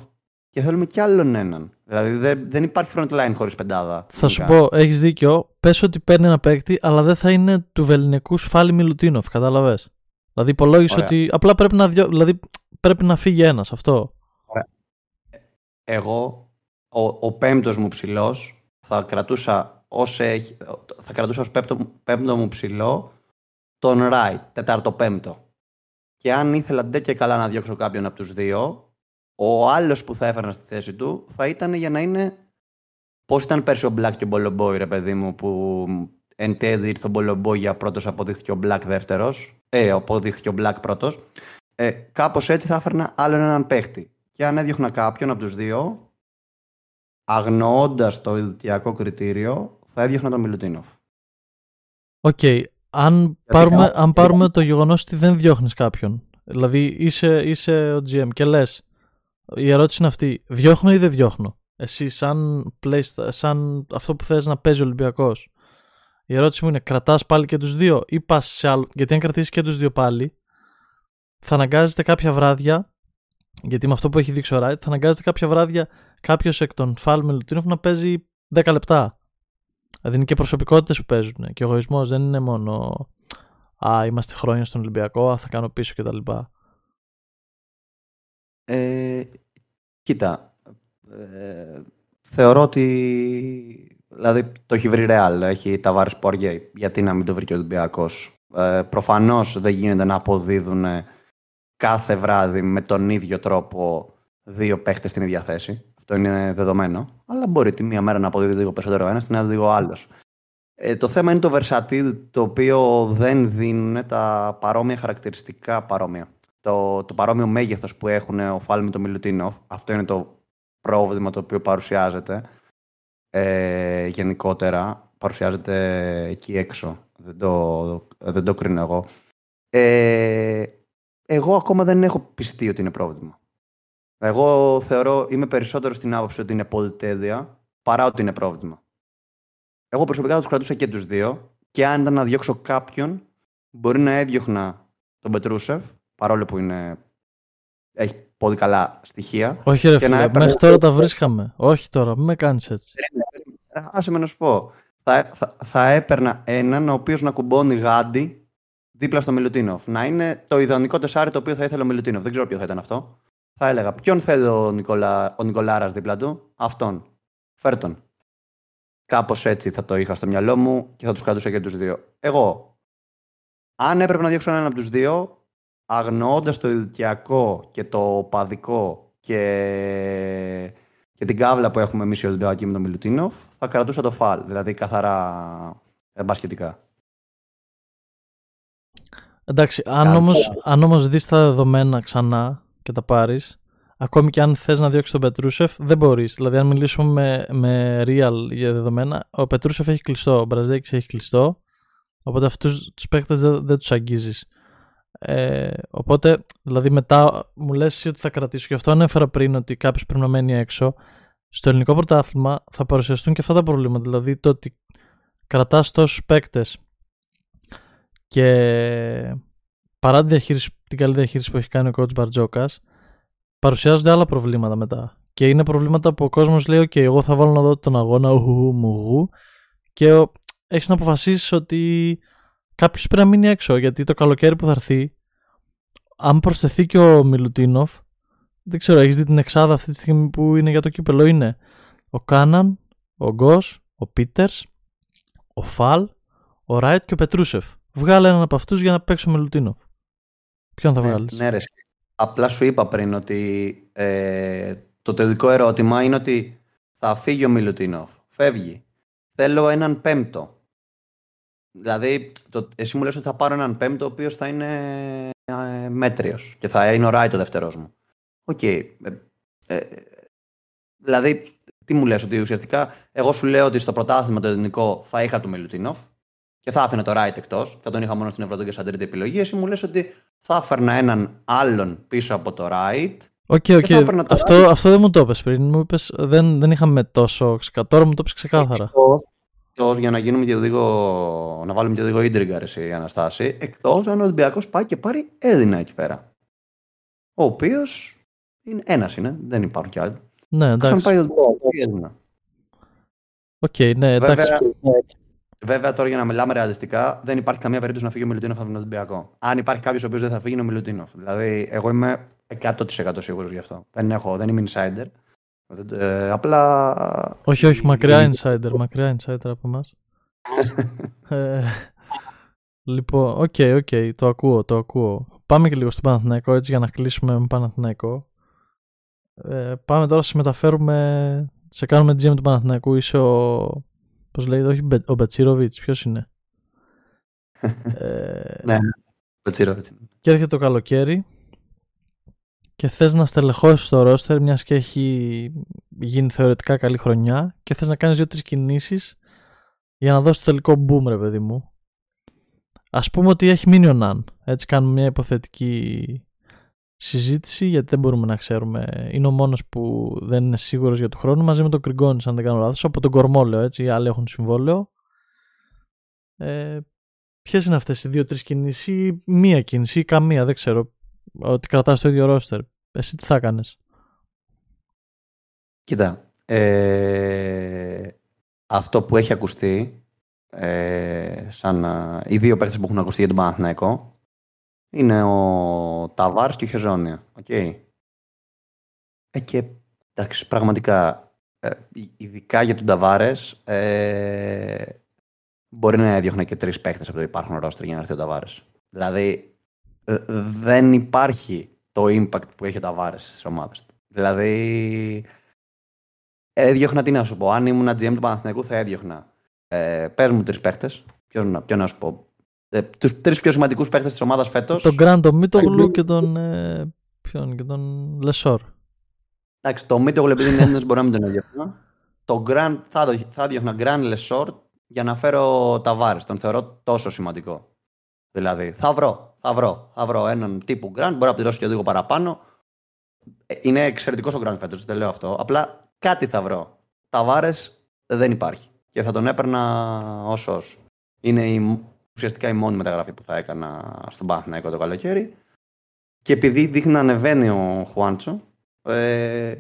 και θέλουμε κι άλλον έναν. Δηλαδή δεν, δεν υπάρχει front line χωρίς πεντάδα.
Θα σου πω, έχεις δίκιο. Πες ότι παίρνει ένα παίκτη, αλλά δεν θα είναι του βεληνικού Φάλ Μιλουτίνοφ, κατάλαβες; Δηλαδή υπολόγισε ότι απλά πρέπει να, δυο... δηλαδή, πρέπει να φύγει ένας αυτό.
Ωραία. Εγώ, ο, ο πέμπτος μου ψηλός θα κρατούσα ως, έχει, θα κρατούσα ως πέμπτο, πέμπτο μου ψηλό τον Ράιτ, τετάρτο πέμπτο. Και αν ήθελα ντε και καλά να διώξω κάποιον από τους δύο, ο άλλος που θα έφερνα στη θέση του θα ήταν για να είναι πώς ήταν πέρσι ο Black και ο Μπολομπόι, ρε παιδί μου, που εν τέλει ήρθε ο Μπολομπόι για πρώτος, αποδείχθηκε ο Black δεύτερος ε, αποδείχθηκε ο Black πρώτος. Ε, κάπως έτσι θα έφερνα άλλον έναν παίχτη. Και αν έδιωχνα κάποιον από τους δύο, αγνοώντας το ιδιωτικό κριτήριο, θα έδιωχνα τον Μιλουτίνοφ.
OK. Okay. Αν, πάρουμε, αν πάρουμε το γεγονός ότι δεν διώχνεις κάποιον, δηλαδή είσαι, είσαι ο GM και λες, η ερώτηση είναι αυτή, διώχνω ή δεν διώχνω; Εσύ σαν, play, σαν αυτό που θες να παίζει ο Ολυμπιακός, η ερώτηση μου είναι, κρατάς πάλι και τους δύο ή πας σε άλλο. Γιατί αν κρατήσεις και τους δύο πάλι, θα αναγκάζεται κάποια βράδια, γιατί με αυτό που έχει δείξει ο Ράιτ, θα αναγκάζεται κάποια βράδια κάποιος εκ των Φάλ Λουτίνοφ να παίζει 10 λεπτά. Δηλαδή είναι και προσωπικότητες που παίζουν. Και ο εγωισμός δεν είναι μόνο Α, είμαστε χρόνια στον Ολυμπιακό, θα κάνω πίσω κτλ.
Ε, κοίτα, ε, θεωρώ ότι Δηλαδή το έχει βρει Ρεάλ, έχει τα βάρη σπόρια. Γιατί να μην το βρει και ο Ολυμπιακός. Ε, Προφανώς δεν γίνεται να αποδίδουν κάθε βράδυ με τον ίδιο τρόπο δύο παίχτες στην ίδια θέση. Αυτό είναι δεδομένο. Αλλά μπορεί τη μία μέρα να αποδίδει λίγο περισσότερο ένας, την άλλη λίγο άλλος. Ε, το θέμα είναι το versatile το οποίο δεν δίνουν τα παρόμοια χαρακτηριστικά παρόμοια. Το, το παρόμοιο μέγεθος που έχουν ο Φάλ με τον Μιλουτίνοφ. Αυτό είναι το πρόβλημα το οποίο παρουσιάζεται ε, γενικότερα παρουσιάζεται εκεί έξω. Δεν το, δεν το κρίνω εγώ. Ε, εγώ ακόμα δεν έχω πιστεί ότι είναι πρόβλημα. Εγώ θεωρώ, είμαι περισσότερο στην άποψη ότι είναι πολυτέλεια παρά ότι είναι πρόβλημα. Εγώ προσωπικά θα τους κρατούσα και τους δύο και αν ήταν να διώξω κάποιον, μπορεί να έδιωχνα τον Πετρούσεφ, παρόλο που είναι, έχει πολύ καλά στοιχεία.
Όχι ρε φίλε, μέχρι τώρα τα βρίσκαμε. Όχι τώρα, μην με κάνεις έτσι.
Άσε με να σου πω. Θα, θα, θα έπαιρνα έναν ο οποίος να κουμπώνει γάντι δίπλα στο Μιλουτίνοφ. Να είναι το ιδανικό τεσάρι το οποίο θα ήθελε ο Μιλουτίνοφ. Δεν ξέρω ποιο θα ήταν αυτό. Θα έλεγα ποιον θέλει ο, Νικολά, ο Νικολάρας δίπλα του; Αυτόν. Φέρτον. Κάπως έτσι θα το είχα στο μυαλό μου και θα τους κρατούσα και τους δύο. Εγώ, αν έπρεπε να διώξω έναν από τους δύο, αγνοώντας το ηλικιακό και το παδικό και, και την κάβλα που έχουμε εμείς οι Ολυμπιακοί με τον Μιλουτίνοφ, θα κρατούσα το φαλ, δηλαδή καθαρά μπασκετικά.
Εντάξει, αν όμως, αν όμως δεις τα δεδομένα ξανά και τα πάρεις, ακόμη και αν θες να διώξεις τον Πετρούσεφ, δεν μπορείς. Δηλαδή, αν μιλήσουμε με, με real για δεδομένα, ο Πετρούσεφ έχει κλειστό, ο Μπραζδέκης έχει κλειστό, οπότε αυτούς τους παίκτες δεν, δεν τους αγγίζεις. Ε, οπότε, δηλαδή μετά μου λες ότι θα κρατήσω και αυτό ανέφερα πριν ότι κάποιος πρέπει να μένει έξω. Στο ελληνικό πρωτάθλημα θα παρουσιαστούν και αυτά τα προβλήματα. Δηλαδή το ότι κρατάς τόσους παίκτες και παρά την, την καλή διαχείριση που έχει κάνει ο coach Μπαρτζόκας παρουσιάζονται άλλα προβλήματα μετά. Και είναι προβλήματα που ο κόσμος λέει: OK, εγώ θα βάλω να δω τον αγώνα, ουχου, μου, και έχεις να αποφασίσεις ότι κάποιος πρέπει να μείνει έξω. Γιατί το καλοκαίρι που θα έρθει, αν προσθεθεί και ο Μιλουτίνοφ, δεν ξέρω, έχεις δει την εξάδα αυτή τη στιγμή που είναι για το κύπελο. Είναι ο Κάναν, ο Γκος, ο Πίτερς, ο Φαλ, ο Ράιτ και ο Πετρούσεφ. Βγάλε έναν από αυτούς για να παίξει ο Μιλουτίνοφ. Ποιον θα
ναι,
βγάλεις;
Ναι, ρε. Απλά σου είπα πριν ότι ε, το τελικό ερώτημα είναι ότι θα φύγει ο Μιλουτίνοφ. Φεύγει. Θέλω έναν πέμπτο. Δηλαδή, το, εσύ μου λες ότι θα πάρω έναν πέμπτο ο οποίος θα είναι ε, μέτριος και θα είναι ο Ράιτ ο δεύτερός μου. OK. Okay. Ε, ε, δηλαδή, τι μου λες, ότι ουσιαστικά εγώ σου λέω ότι στο πρωτάθλημα το ελληνικό θα είχα τον Μιλουτίνοφ και θα άφηνα το Ράιτ εκτός, θα τον είχα μόνο στην Ευρωλίγκα σαν τρίτη επιλογή. Εσύ μου λες ότι θα έφερνα έναν άλλον πίσω από το Ράιτ.
OK, okay, okay. αυτό, αυτό δεν μου το είπες πριν. Μου είπες, δεν, δεν είχαμε τόσο ξεκάθαρα. Τώρα μου το είπες ξεκάθαρα
εκτός για να γίνουμε και λίγο, να βάλουμε και λίγο ίντριγκα ρε συ Αναστάση, εκτός αν ο Ολυμπιακός πάει και πάρει Έδινα εκεί πέρα. Ο οποίος είναι ένας είναι, δεν υπάρχουν κι άλλοι.
Ναι, εντάξει. Αν πάει ο
Έδινα.
Οκ, ναι, εντάξει.
Βέβαια, βέβαια, τώρα για να μιλάμε ρεαλιστικά, δεν υπάρχει καμία περίπτωση να φύγει ο Μιλουτίνοφ από τον Ολυμπιακό. Αν υπάρχει κάποιος ο οποίος δεν θα φύγει, είναι ο Μιλουτίνοφ. Δηλαδή, εγώ είμαι 100% σίγουρος γι' αυτό. Δεν, έχω, δεν είμαι insider. Ε, απλά...
Όχι, όχι, μακριά insider, μακριά insider από εμάς. ε, λοιπόν, OK, okay, OK, okay, το ακούω, το ακούω. Πάμε και λίγο στον Παναθηναϊκό, έτσι, για να κλείσουμε με Παναθηναϊκό. Ε, πάμε τώρα, σε μεταφέρουμε, σε κάνουμε GM του Παναθηναϊκού, είσαι ο, πώς λέγεται, όχι ο Μπετσίροβιτς, ποιος είναι;
ε, ναι, Μπετσίροβιτς.
Και έρχεται το καλοκαίρι, και θες να στελεχώσεις το ρόστερ μιας και έχει γίνει θεωρητικά καλή χρονιά και θες να κάνεις δύο-τρεις κινήσεις για να δώσεις το τελικό boom ρε παιδί μου. Ας πούμε ότι έχει μείνει ο Ναν. Έτσι κάνουμε μια υποθετική συζήτηση γιατί δεν μπορούμε να ξέρουμε. Είναι ο μόνος που δεν είναι σίγουρος για το χρόνο μαζί με τον Κριγκόνης αν δεν κάνω λάθος. Από τον Κορμό λέω έτσι, οι άλλοι έχουν συμβόλαιο. Ε, Ποιες είναι αυτές οι δύο-τρεις κινήσεις ή μία κίνηση ή καμία δεν ξέρω ότι κρατάς το ίδιο ρόστερ. Εσύ τι θα έκανες;
Κοίτα, ε, αυτό που έχει ακουστεί, ε, σαν οι δύο παίχτες που έχουν ακουστεί για τον Παναθηναϊκό, είναι ο Ταβάρς και ο Χεζόνια. Okay. Ε, και εντάξει, πραγματικά, ε, ειδικά για τον Ταβάρες, ε, μπορεί να έδιωχνε και τρεις παίχτες από το υπάρχουν ρόστερ για να έρθει ο Ταβάρες. Δηλαδή, ε, δεν υπάρχει το impact που έχει ο Ταβάρες στις ομάδες του. Δηλαδή, έδιωχνα τι να σου πω. Αν ήμουν GM του Παναθηναϊκού θα έδιωχνα. Ε, πες μου τρεις παίχτες. Ποιος, ποιο να σου πω. Ε, τους τρεις πιο σημαντικούς παίχτες της ομάδας φέτος.
Τον Γκραντ, Μίτογλου και τον... Ε, ποιον, και τον Λεσόρ.
Εντάξει, το Μίτογλου επειδή είναι Έλληνας μπορεί να μην τον έδιωχνα. Το Γκραντ, θα, θα έδιωχνα Γκραντ Λεσόρ για να φέρω Ταβάρες. Τον θεωρώ τόσο σημαντικό. Δηλαδή, θα βρω, θα βρω, θα βρω έναν τύπου Γκραντ, μπορεί να πληρώσει και λίγο παραπάνω. Ε, είναι εξαιρετικός ο Γκραντ φέτος, δεν λέω αυτό. Απλά κάτι θα βρω. Ταβάρες δεν υπάρχει. Και θα τον έπαιρνα όσο όσο. Είναι η, ουσιαστικά η μόνη μεταγραφή που θα έκανα στον Παναθηναϊκό το καλοκαίρι. Και επειδή δείχνει να ανεβαίνει ο Χουάντσο, ε,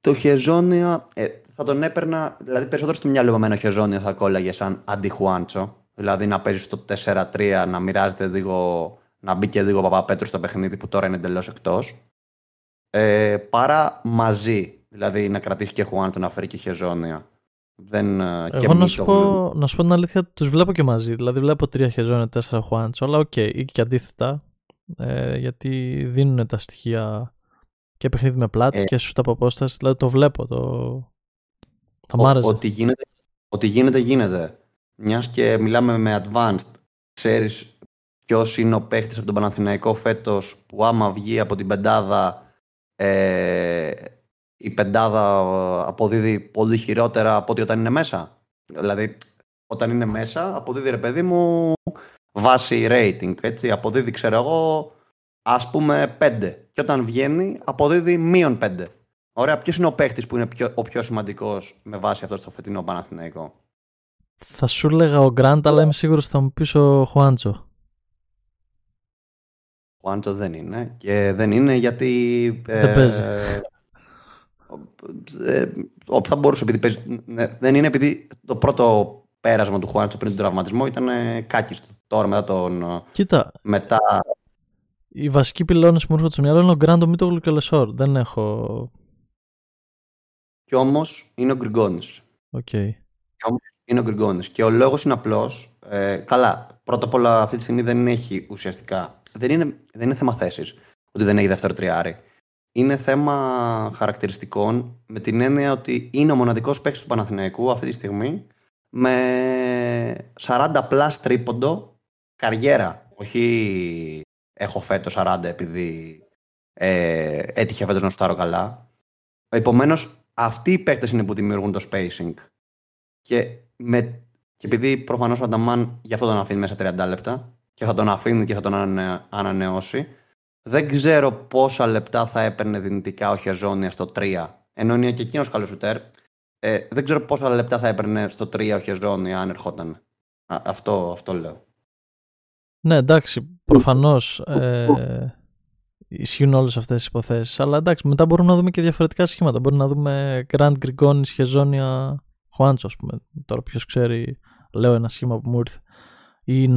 το Χεζόνια ε, θα τον έπαιρνα, δηλαδή περισσότερο στο μυαλό μου ο Χεζόνια θα κόλλαγε σαν αντί Χουάντσο. Δηλαδή να παίζει στο 4-3, να μοιράζεται λίγο, να μπει και λίγο Παπαπέτρου στο παιχνίδι που τώρα είναι εντελώς εκτός. Ε, παρά μαζί. Δηλαδή να κρατήσει και Χουάντσο να φέρει και Χεζόνια. Δεν,
ε, Εγώ να σου, πω, να σου πω την αλήθεια, τους βλέπω και μαζί. Δηλαδή βλέπω τρία Χεζόνια, τέσσερα Χουάντσο, αλλά OK, okay, ή και αντίθετα. Ε, γιατί δίνουν τα στοιχεία και παιχνίδι με πλάτη ε, και σου από απόσταση. Δηλαδή το βλέπω. Το... Θα μ' άρεσε.
Ότι γίνεται, ότι γίνεται, γίνεται. Μιας και μιλάμε με advanced, ξέρεις ποιος είναι ο παίχτης από τον Παναθηναϊκό φέτος που άμα βγει από την πεντάδα ε, η πεντάδα αποδίδει πολύ χειρότερα από ότι όταν είναι μέσα. Δηλαδή, όταν είναι μέσα, αποδίδει ρε παιδί μου βάση rating. Έτσι, αποδίδει, ξέρω εγώ, ας πούμε 5. Και όταν βγαίνει, αποδίδει μείον 5. Ωραία, ποιος είναι ο παίχτης που είναι πιο, ο πιο σημαντικός με βάση αυτό στο φετινό Παναθηναϊκό;
Θα σου έλεγα ο Γκραντ, αλλά είμαι σίγουρος θα μου πεις ο Χουάντσο.
Χουάντσο δεν είναι. Και δεν είναι γιατί...
Δεν ε, παίζει.
Ε, θα μπορούσε, επειδή ναι, δεν είναι επειδή το πρώτο πέρασμα του Χουάντσο πριν τον τραυματισμό ήταν κάκιστο. Τώρα μετά τον.
Κοίτα.
Μετά...
Οι βασικοί πυλώνες που μου έρχονται στο μυαλό είναι ο Γκραντ, ο Μίτογλου και ο Λεσόρ. Δεν έχω.
Κι όμως είναι ο Γκριγκόνης.
Okay.
Κι όμως είναι ο Γκριγκόνης. Και ο λόγος είναι απλός. Ε, καλά, πρώτα απ' όλα αυτή τη στιγμή δεν έχει ουσιαστικά. Δεν είναι, δεν είναι θέμα θέσης ότι δεν έχει δεύτερο τριάρι. Είναι θέμα χαρακτηριστικών με την έννοια ότι είναι ο μοναδικός παίκτης του Παναθηναϊκού αυτή τη στιγμή με 40 πλάς τρίποντο καριέρα. Όχι έχω φέτο 40 επειδή ε, έτυχε φέτος να σουτάρω καλά. Επομένως, αυτοί οι παίκτες είναι που δημιουργούν το spacing. Και, με, και επειδή προφανώς ο Ανταμάν γι' αυτό τον αφήνει μέσα 30 λεπτά και θα τον αφήνει και θα τον ανανεώσει, δεν ξέρω πόσα λεπτά θα έπαιρνε δυνητικά ο Χεζόνια στο 3. Ενώ είναι και εκείνος καλός σουτέρ. Ε, δεν ξέρω πόσα λεπτά θα έπαιρνε στο 3 ο Χεζόνια αν ερχόταν. αυτό, αυτό λέω.
Ναι, εντάξει, προφανώς ε, ισχύουν όλες αυτές οι υποθέσεις. Αλλά εντάξει, μετά μπορούμε να δούμε και διαφορετικά σχήματα. Μπορούμε να δούμε Γκραντ, Γκριγκόνη, Χεζόνια, Χουάντσο, ας πούμε. Τώρα ποιος ξέρει, λέω ένα σχήμα που μου ήρθε. Ή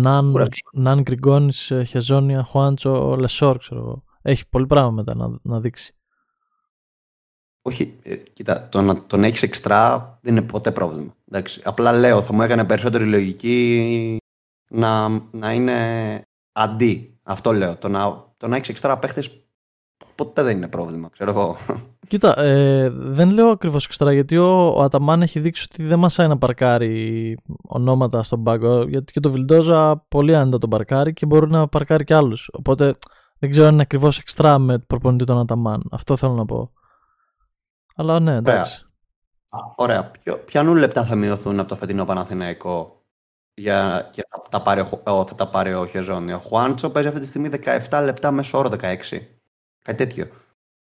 Ναν, Γκριγκόνης, Χεζόνια, Χουάντσο, Λεσόρ, ξέρω εγώ. Έχει πολύ πράγμα μετά να, να δείξει.
Όχι, ε, κοίτα, το να τον έχεις εξτρά δεν είναι ποτέ πρόβλημα. Εντάξει. Απλά λέω, θα μου έκανε περισσότερη λογική να, να είναι αντί. Αυτό λέω. Το να, το να έχεις εξτρά παίχτες ποτέ δεν είναι πρόβλημα, ξέρω εγώ.
Κοίτα, ε, δεν λέω ακριβώς εξτρά γιατί ο, ο Αταμάν έχει δείξει ότι δεν μασάει να παρκάρει ονόματα στον πάγκο. Γιατί και το Βιλντόζα πολύ άνετα τον παρκάρει και μπορεί να παρκάρει και άλλους. Οπότε δεν ξέρω αν είναι ακριβώς εξτρά με προπονητή τον Αταμάν. Αυτό θέλω να πω. Αλλά ναι, εντάξει.
Ωραία. Ωραία. Ποιανού λεπτά θα μειωθούν από το φετινό Παναθηναϊκό για, για θα, τα πάρει ο, θα τα πάρει ο Χεζόνι; Ο Χουάντσο παίζει αυτή τη στιγμή 17 λεπτά μέσω όρο 16. Κάτι τέτοιο.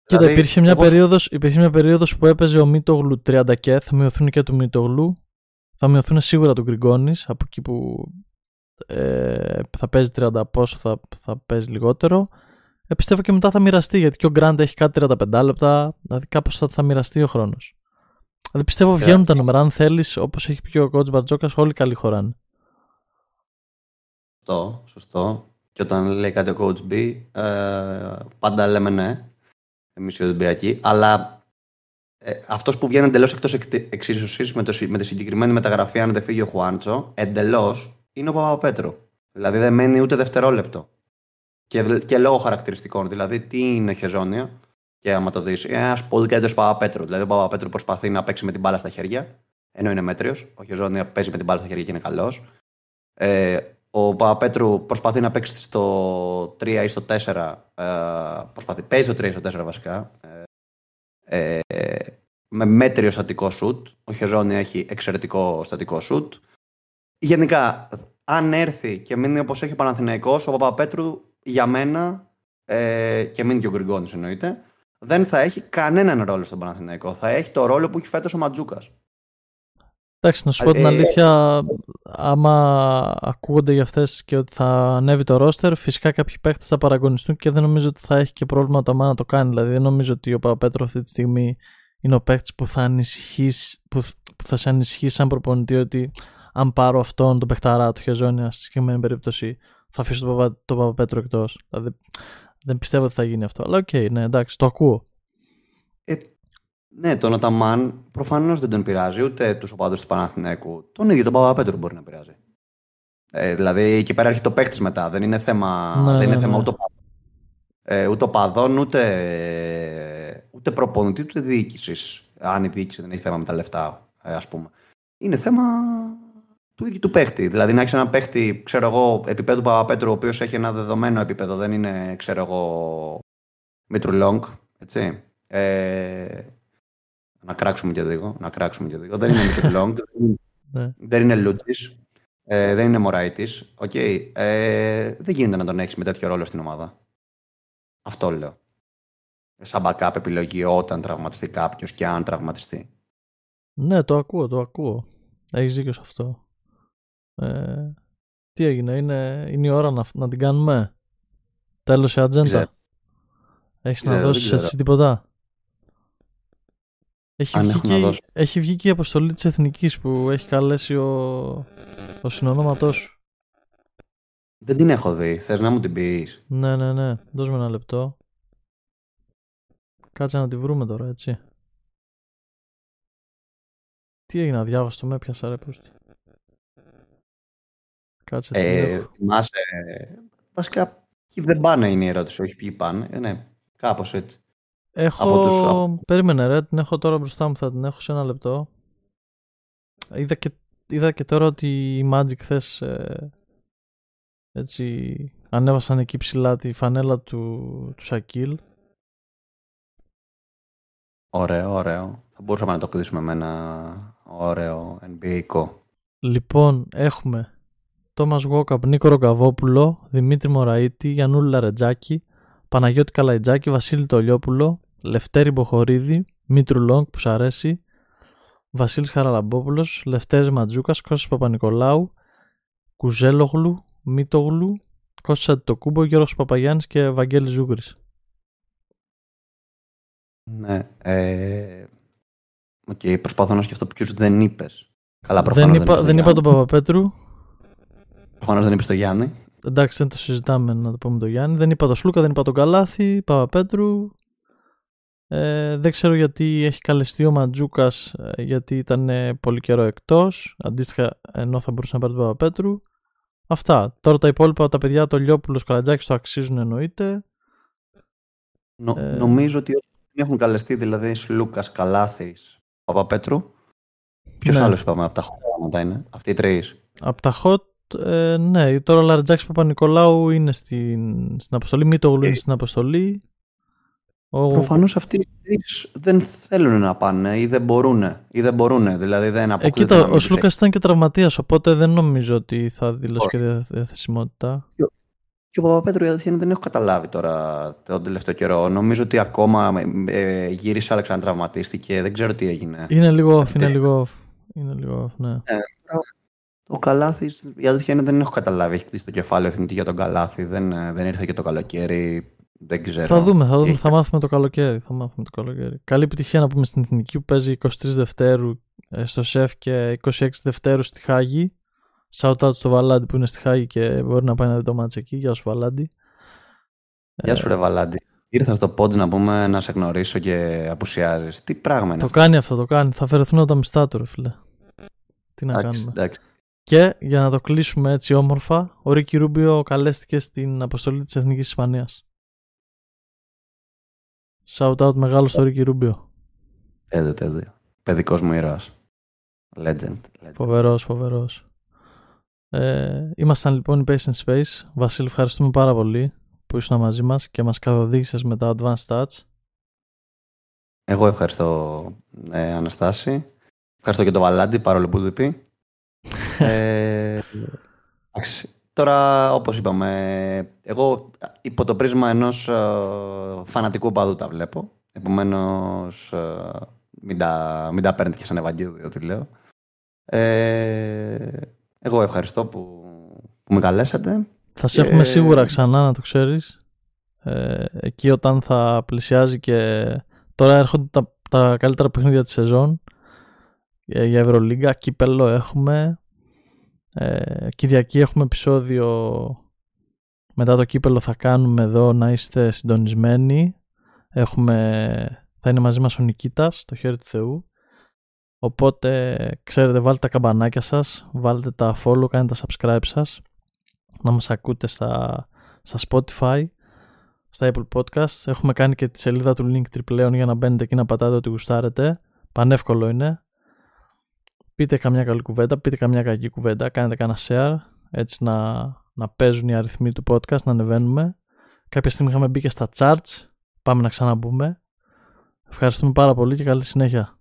Κοίτα, δηλαδή, υπήρχε, μια εγώ... περίοδος, υπήρχε μια περίοδος που έπαιζε ο Μίτογλου 30 και θα μειωθούν και του Μίτογλου. Θα μειωθούν σίγουρα του Γκριγκόνης από εκεί που ε, θα παίζει 30 πόσο θα, θα παίζει λιγότερο. Ε, πιστεύω και μετά θα μοιραστεί γιατί και ο Γκραντ έχει κάτι 35 λεπτά. Δηλαδή κάπως θα, θα μοιραστεί ο χρόνος. Δηλαδή πιστεύω βγαίνουν τα νούμερα. Αν θέλεις, όπως έχει πει και ο κότς Μπαρτζόκας, όλοι καλοί χωράνε.
Σωστό, σωστό. Και όταν λέει κάτι ο coach B, ε, πάντα λέμε ναι, εμείς οι Ολυμπιακοί. Αλλά ε, αυτός που βγαίνει εντελώς εκτός εξίσωσης με, με τη συγκεκριμένη μεταγραφή, αν δεν φύγει ο Χουάντσο, εντελώς είναι ο Παπαπέτρου. Δηλαδή δεν μένει ούτε δευτερόλεπτο. Και, και λόγω χαρακτηριστικών. Δηλαδή, τι είναι χεζόνια, και άμα το δεις, ένα πολύ καλύτερο Παπαπέτρου. Δηλαδή, ο Παπαπέτρου προσπαθεί να παίξει με την μπάλα στα χέρια, ενώ είναι μέτριος. Ο Χεζόνια παίζει με την μπάλα στα χέρια και είναι καλός. Ε, ο Παπαπέτρου προσπαθεί να παίξει στο 3 ή στο 4. Ε, προσπαθεί, παίζει στο 3 ή στο 4 βασικά. Ε, ε, με μέτριο στατικό σουτ. Ο Χεζόνια έχει εξαιρετικό στατικό σουτ. Γενικά, αν έρθει και μείνει όπως έχει ο Παναθηναϊκός, ο Παπαπέτρου για μένα, ε, και μην και ο Γκριγκόνης εννοείται, δεν θα έχει κανέναν ρόλο στον Παναθηναϊκό. Θα έχει το ρόλο που έχει φέτος ο Ματζούκας.
Εντάξει, να σου πω την ε, αλήθεια, άμα ακούγονται για αυτές και ότι θα ανέβει το ρόστερ, φυσικά κάποιοι παίχτε θα παραγωνιστούν και δεν νομίζω ότι θα έχει και πρόβλημα το να το κάνει. Δηλαδή, δεν νομίζω ότι ο Παπαπέτρο αυτή τη στιγμή είναι ο παίχτη που θα που, που θα σε ανησυχείς σαν προπονητή ότι αν πάρω αυτόν τον παιχταρά του Χεζόνια στη συγκεκριμένη περίπτωση θα αφήσω τον Παπα, το Παπαπέτρο εκτός. Δηλαδή, δεν πιστεύω ότι θα γίνει αυτό. Αλλά OK, okay, ναι, εντάξει, το ακούω.
Ε, ναι, τον Αταμάν προφανώς δεν τον πειράζει ούτε τους οπαδούς του Παναθηναϊκού. Τον ίδιο τον Παπαπέτρο μπορεί να πειράζει. Ε, δηλαδή εκεί πέρα έρχεται το παίχτη μετά. Δεν είναι θέμα, ναι, δεν είναι ναι, θέμα ναι. ούτε, ε, ούτε οπαδών, ούτε, ούτε προπονητή, ούτε διοίκησης. Αν η διοίκηση δεν έχει θέμα με τα λεφτά, ε, ας πούμε. Είναι θέμα του ίδιου του παίχτη. Δηλαδή να έχεις ένα παίχτη, ξέρω εγώ, επίπεδου Παπαπέτρου, ο οποίος έχει ένα δεδομένο επίπεδο, δεν είναι, ξέρω εγώ, Μήτρου Έτσι. Ε, να κράξουμε και λίγο. Να κράξουμε και λίγο. Δεν είναι Μήτρου Λόγκ. Ναι. δεν είναι Λούτση. Ε, δεν είναι Μωράιτη. Okay. Ε, δεν γίνεται να τον έχεις με τέτοιο ρόλο στην ομάδα. Αυτό λέω. Σαν backup επιλογή όταν τραυματιστεί κάποιος και αν τραυματιστεί.
Ναι, το ακούω, το ακούω. Έχεις δίκιο σε αυτό. Ε, τι έγινε, είναι, είναι η ώρα να, να την κάνουμε. Τέλος η ατζέντα. Έχεις να δώσεις εσύ τίποτα; Έχει,
Αν
βγει,
έχουν
και,
να δώσουν.
έχει βγει και η αποστολή της Εθνικής που έχει καλέσει ο, ο συνονόματός σου.
Δεν την έχω δει. Θες να μου την πεις;
Ναι, ναι, ναι. Δώσ' με ένα λεπτό. Κάτσε να τη βρούμε τώρα, έτσι. Τι έγινε, αδιάβαστο με έπιασα ρε πούστη. Κάτσε τι
Ε,
έχω.
θυμάσαι. Βασικά, ποιοι δεν πάνε είναι η ερώτηση, όχι ποιοι πάνε. Ε, ναι, κάπως έτσι.
Έχω...
από τους- από-
Περίμενε ρε, την έχω τώρα μπροστά μου, θα την έχω σε ένα λεπτό. Είδα και, είδα και τώρα ότι οι Magic χθες ε, έτσι ανέβασαν εκεί ψηλά τη φανέλα του, του Σακίλ.
Ωραίο, ωραίο. Θα μπορούσαμε να το κλείσουμε με ένα ωραίο NBA κο.
Λοιπόν, έχουμε Τόμας Γόκαπ, Νίκο Ρογκαβόπουλο, Δημήτρη Μωραήτη, Γιαννούλη Λαρετζάκη, Παναγιώτη Καλαϊτζάκη, Βασίλη Τολιόπουλο, Λευτέρη Μποχορίδη, Μήτρου Λόγκ που σ' αρέσει, Βασίλης Χαραλαμπόπουλος, Λευτέρης Μαντζούκας, Κώστας Παπανικολάου, Κουζέλογλου, Μήτογλου, Κώστας Αντετοκούνμπο, Γιώργος Παπαγιάννης και Βαγγέλης Ζούγρης.
Ναι. Ε, Οκ, προσπαθώ να σκεφτώ ποιους δεν είπες. Καλά,
Δεν
προφανώς δεν,
είπα,
είπες
δεν
τον
είπα
Γιάννη.
τον Παπαπέτρου,
Προφανώς δεν είπες το Γιάννη.
Εντάξει, δεν το συζητάμε να το πούμε τον Γιάννη. Δεν είπα τον Σλούκα, δεν είπα τον Καλάθη, Παπαπέτρου. Ε, δεν ξέρω γιατί έχει καλεστεί ο Ματζούκα, γιατί ήταν ε, πολύ καιρό εκτός. Αντίστοιχα, ενώ θα μπορούσε να πάρει τον Παπαπέτρου. Αυτά. Τώρα τα υπόλοιπα, τα παιδιά, το Λιόπουλος, Καλατζάκης το αξίζουν εννοείται.
Νο-
Ε.
Νομίζω ότι δεν έχουν καλεστεί δηλαδή Σλούκας, Καλάθης, Παπαπέτρου. Ποιος
Ναι.
άλλος είπαμε από τα χώρα είναι. Αυτοί οι τρεις.
Από τα hot, ε, ναι, τώρα ο Λαριτζάκη Παπα-Νικολάου είναι στην, στην αποστολή. Μη το
Ε.
είναι στην αποστολή. Ο,
Προφανώς αυτοί οι τρεις δεν θέλουν να πάνε ή δεν μπορούν. Ή δεν μπορούν. Δηλαδή δεν
Ε,
αποκλείεται
κοίτα,
να
ο
μην τους
Σλούκας ήταν και τραυματίας, οπότε δεν νομίζω ότι θα δηλώσει
Όχι.
και δια- διαθεσιμότητα.
Και ο Παπαπέτρου η αλήθεια είναι δεν έχω καταλάβει τώρα τον τελευταίο καιρό. Νομίζω ότι ακόμα ε, γύρισε, άλλαξε να τραυματίστηκε. Δεν ξέρω τι έγινε.
Είναι λίγο off,
Αυτή-
είναι λίγο off. Είναι λίγο off, ναι.
Ο Καλάθης, η αλήθεια είναι δεν έχω καταλάβει. Έχει κτίσει το κεφάλαιο εθνική για τον Καλάθη. Δεν, ε, δεν ήρθε και το καλοκαίρι. Δεν ξέρω.
Θα δούμε, θα
τι
δούμε,
έχει
θα μάθουμε το καλοκαίρι. Θα μάθουμε το καλοκαίρι. Καλή επιτυχία να πούμε στην Εθνική που παίζει 23 Δευτέρου ε, στο ΣΕΦ και 26 Δευτέρου στη Χάγη. Shout out στο Βαλάντι που είναι στη Χάγη και μπορεί να πάει να δει το μάτς εκεί. Γεια σου Βαλάντι.
Γεια σου, ρε Βαλάντι. Ήρθα στο πόντς να πούμε να σε γνωρίσω και απουσιάζεις. Τι πράγμα είναι
Το
αυτό;
κάνει αυτό, το κάνει. Θα φερεθούν τα μιστά του, ρε φίλε. Τι να
Εντάξει,
κάνουμε.
εντάξει.
Και για να το κλείσουμε έτσι όμορφα, ο Ρίκι Ρούμπιο καλέστηκε στην αποστολή της Εθνικής Ισπανίας. Shout out μεγάλο στο Ρίκι Ρούμπιο.
Τέτοιο, τέτοιο. Παιδικός μου ήρωας. Legend. legend.
Φοβερός, φοβερός. Ε, ήμασταν λοιπόν οι Patient Space. Βασίλη, ευχαριστούμε πάρα πολύ που ήσουν μαζί μας και μας καθοδήγησες με τα Advanced Stats.
Εγώ ευχαριστώ, ε, Αναστάση. Ευχαριστώ και τον Βαλάντι, παρόλο που δεν πει. Ε, εντάξει. Τώρα, όπως είπαμε, εγώ υπό το πρίσμα ενός ε, φανατικού παδού τα βλέπω. Επομένως, ε, μην, τα, μην τα παίρνετε και σαν Ευαγγέλιο ό,τι λέω. Ε, εγώ ευχαριστώ που, που με καλέσατε.
Θα σε
Και-
έχουμε σίγουρα ξανά να το ξέρεις. Ε, εκεί όταν θα πλησιάζει και τώρα έρχονται τα, τα καλύτερα παιχνίδια της σεζόν για, για Ευρωλίγκα, κύπελο έχουμε. Ε, Κυριακή έχουμε επεισόδιο μετά το κύπελο θα κάνουμε εδώ να είστε συντονισμένοι. Έχουμε, θα είναι μαζί μας ο Νικήτας, το χέρι του Θεού. Οπότε, ξέρετε, βάλτε τα καμπανάκια σας, βάλτε τα follow, κάντε τα subscribe σας να μας ακούτε στα, στα Spotify, στα Apple Podcasts. Έχουμε κάνει και τη σελίδα του Linktree πλέον για να μπαίνετε εκεί να πατάτε ό,τι γουστάρετε. Πανεύκολο είναι. Πείτε καμιά καλή κουβέντα, πείτε καμιά κακή κουβέντα, κάνετε κανένα share, έτσι να, να παίζουν οι αριθμοί του podcast, να ανεβαίνουμε. Κάποια στιγμή είχαμε μπει και στα charts, πάμε να ξαναμπούμε. Ευχαριστούμε πάρα πολύ και καλή συνέχεια.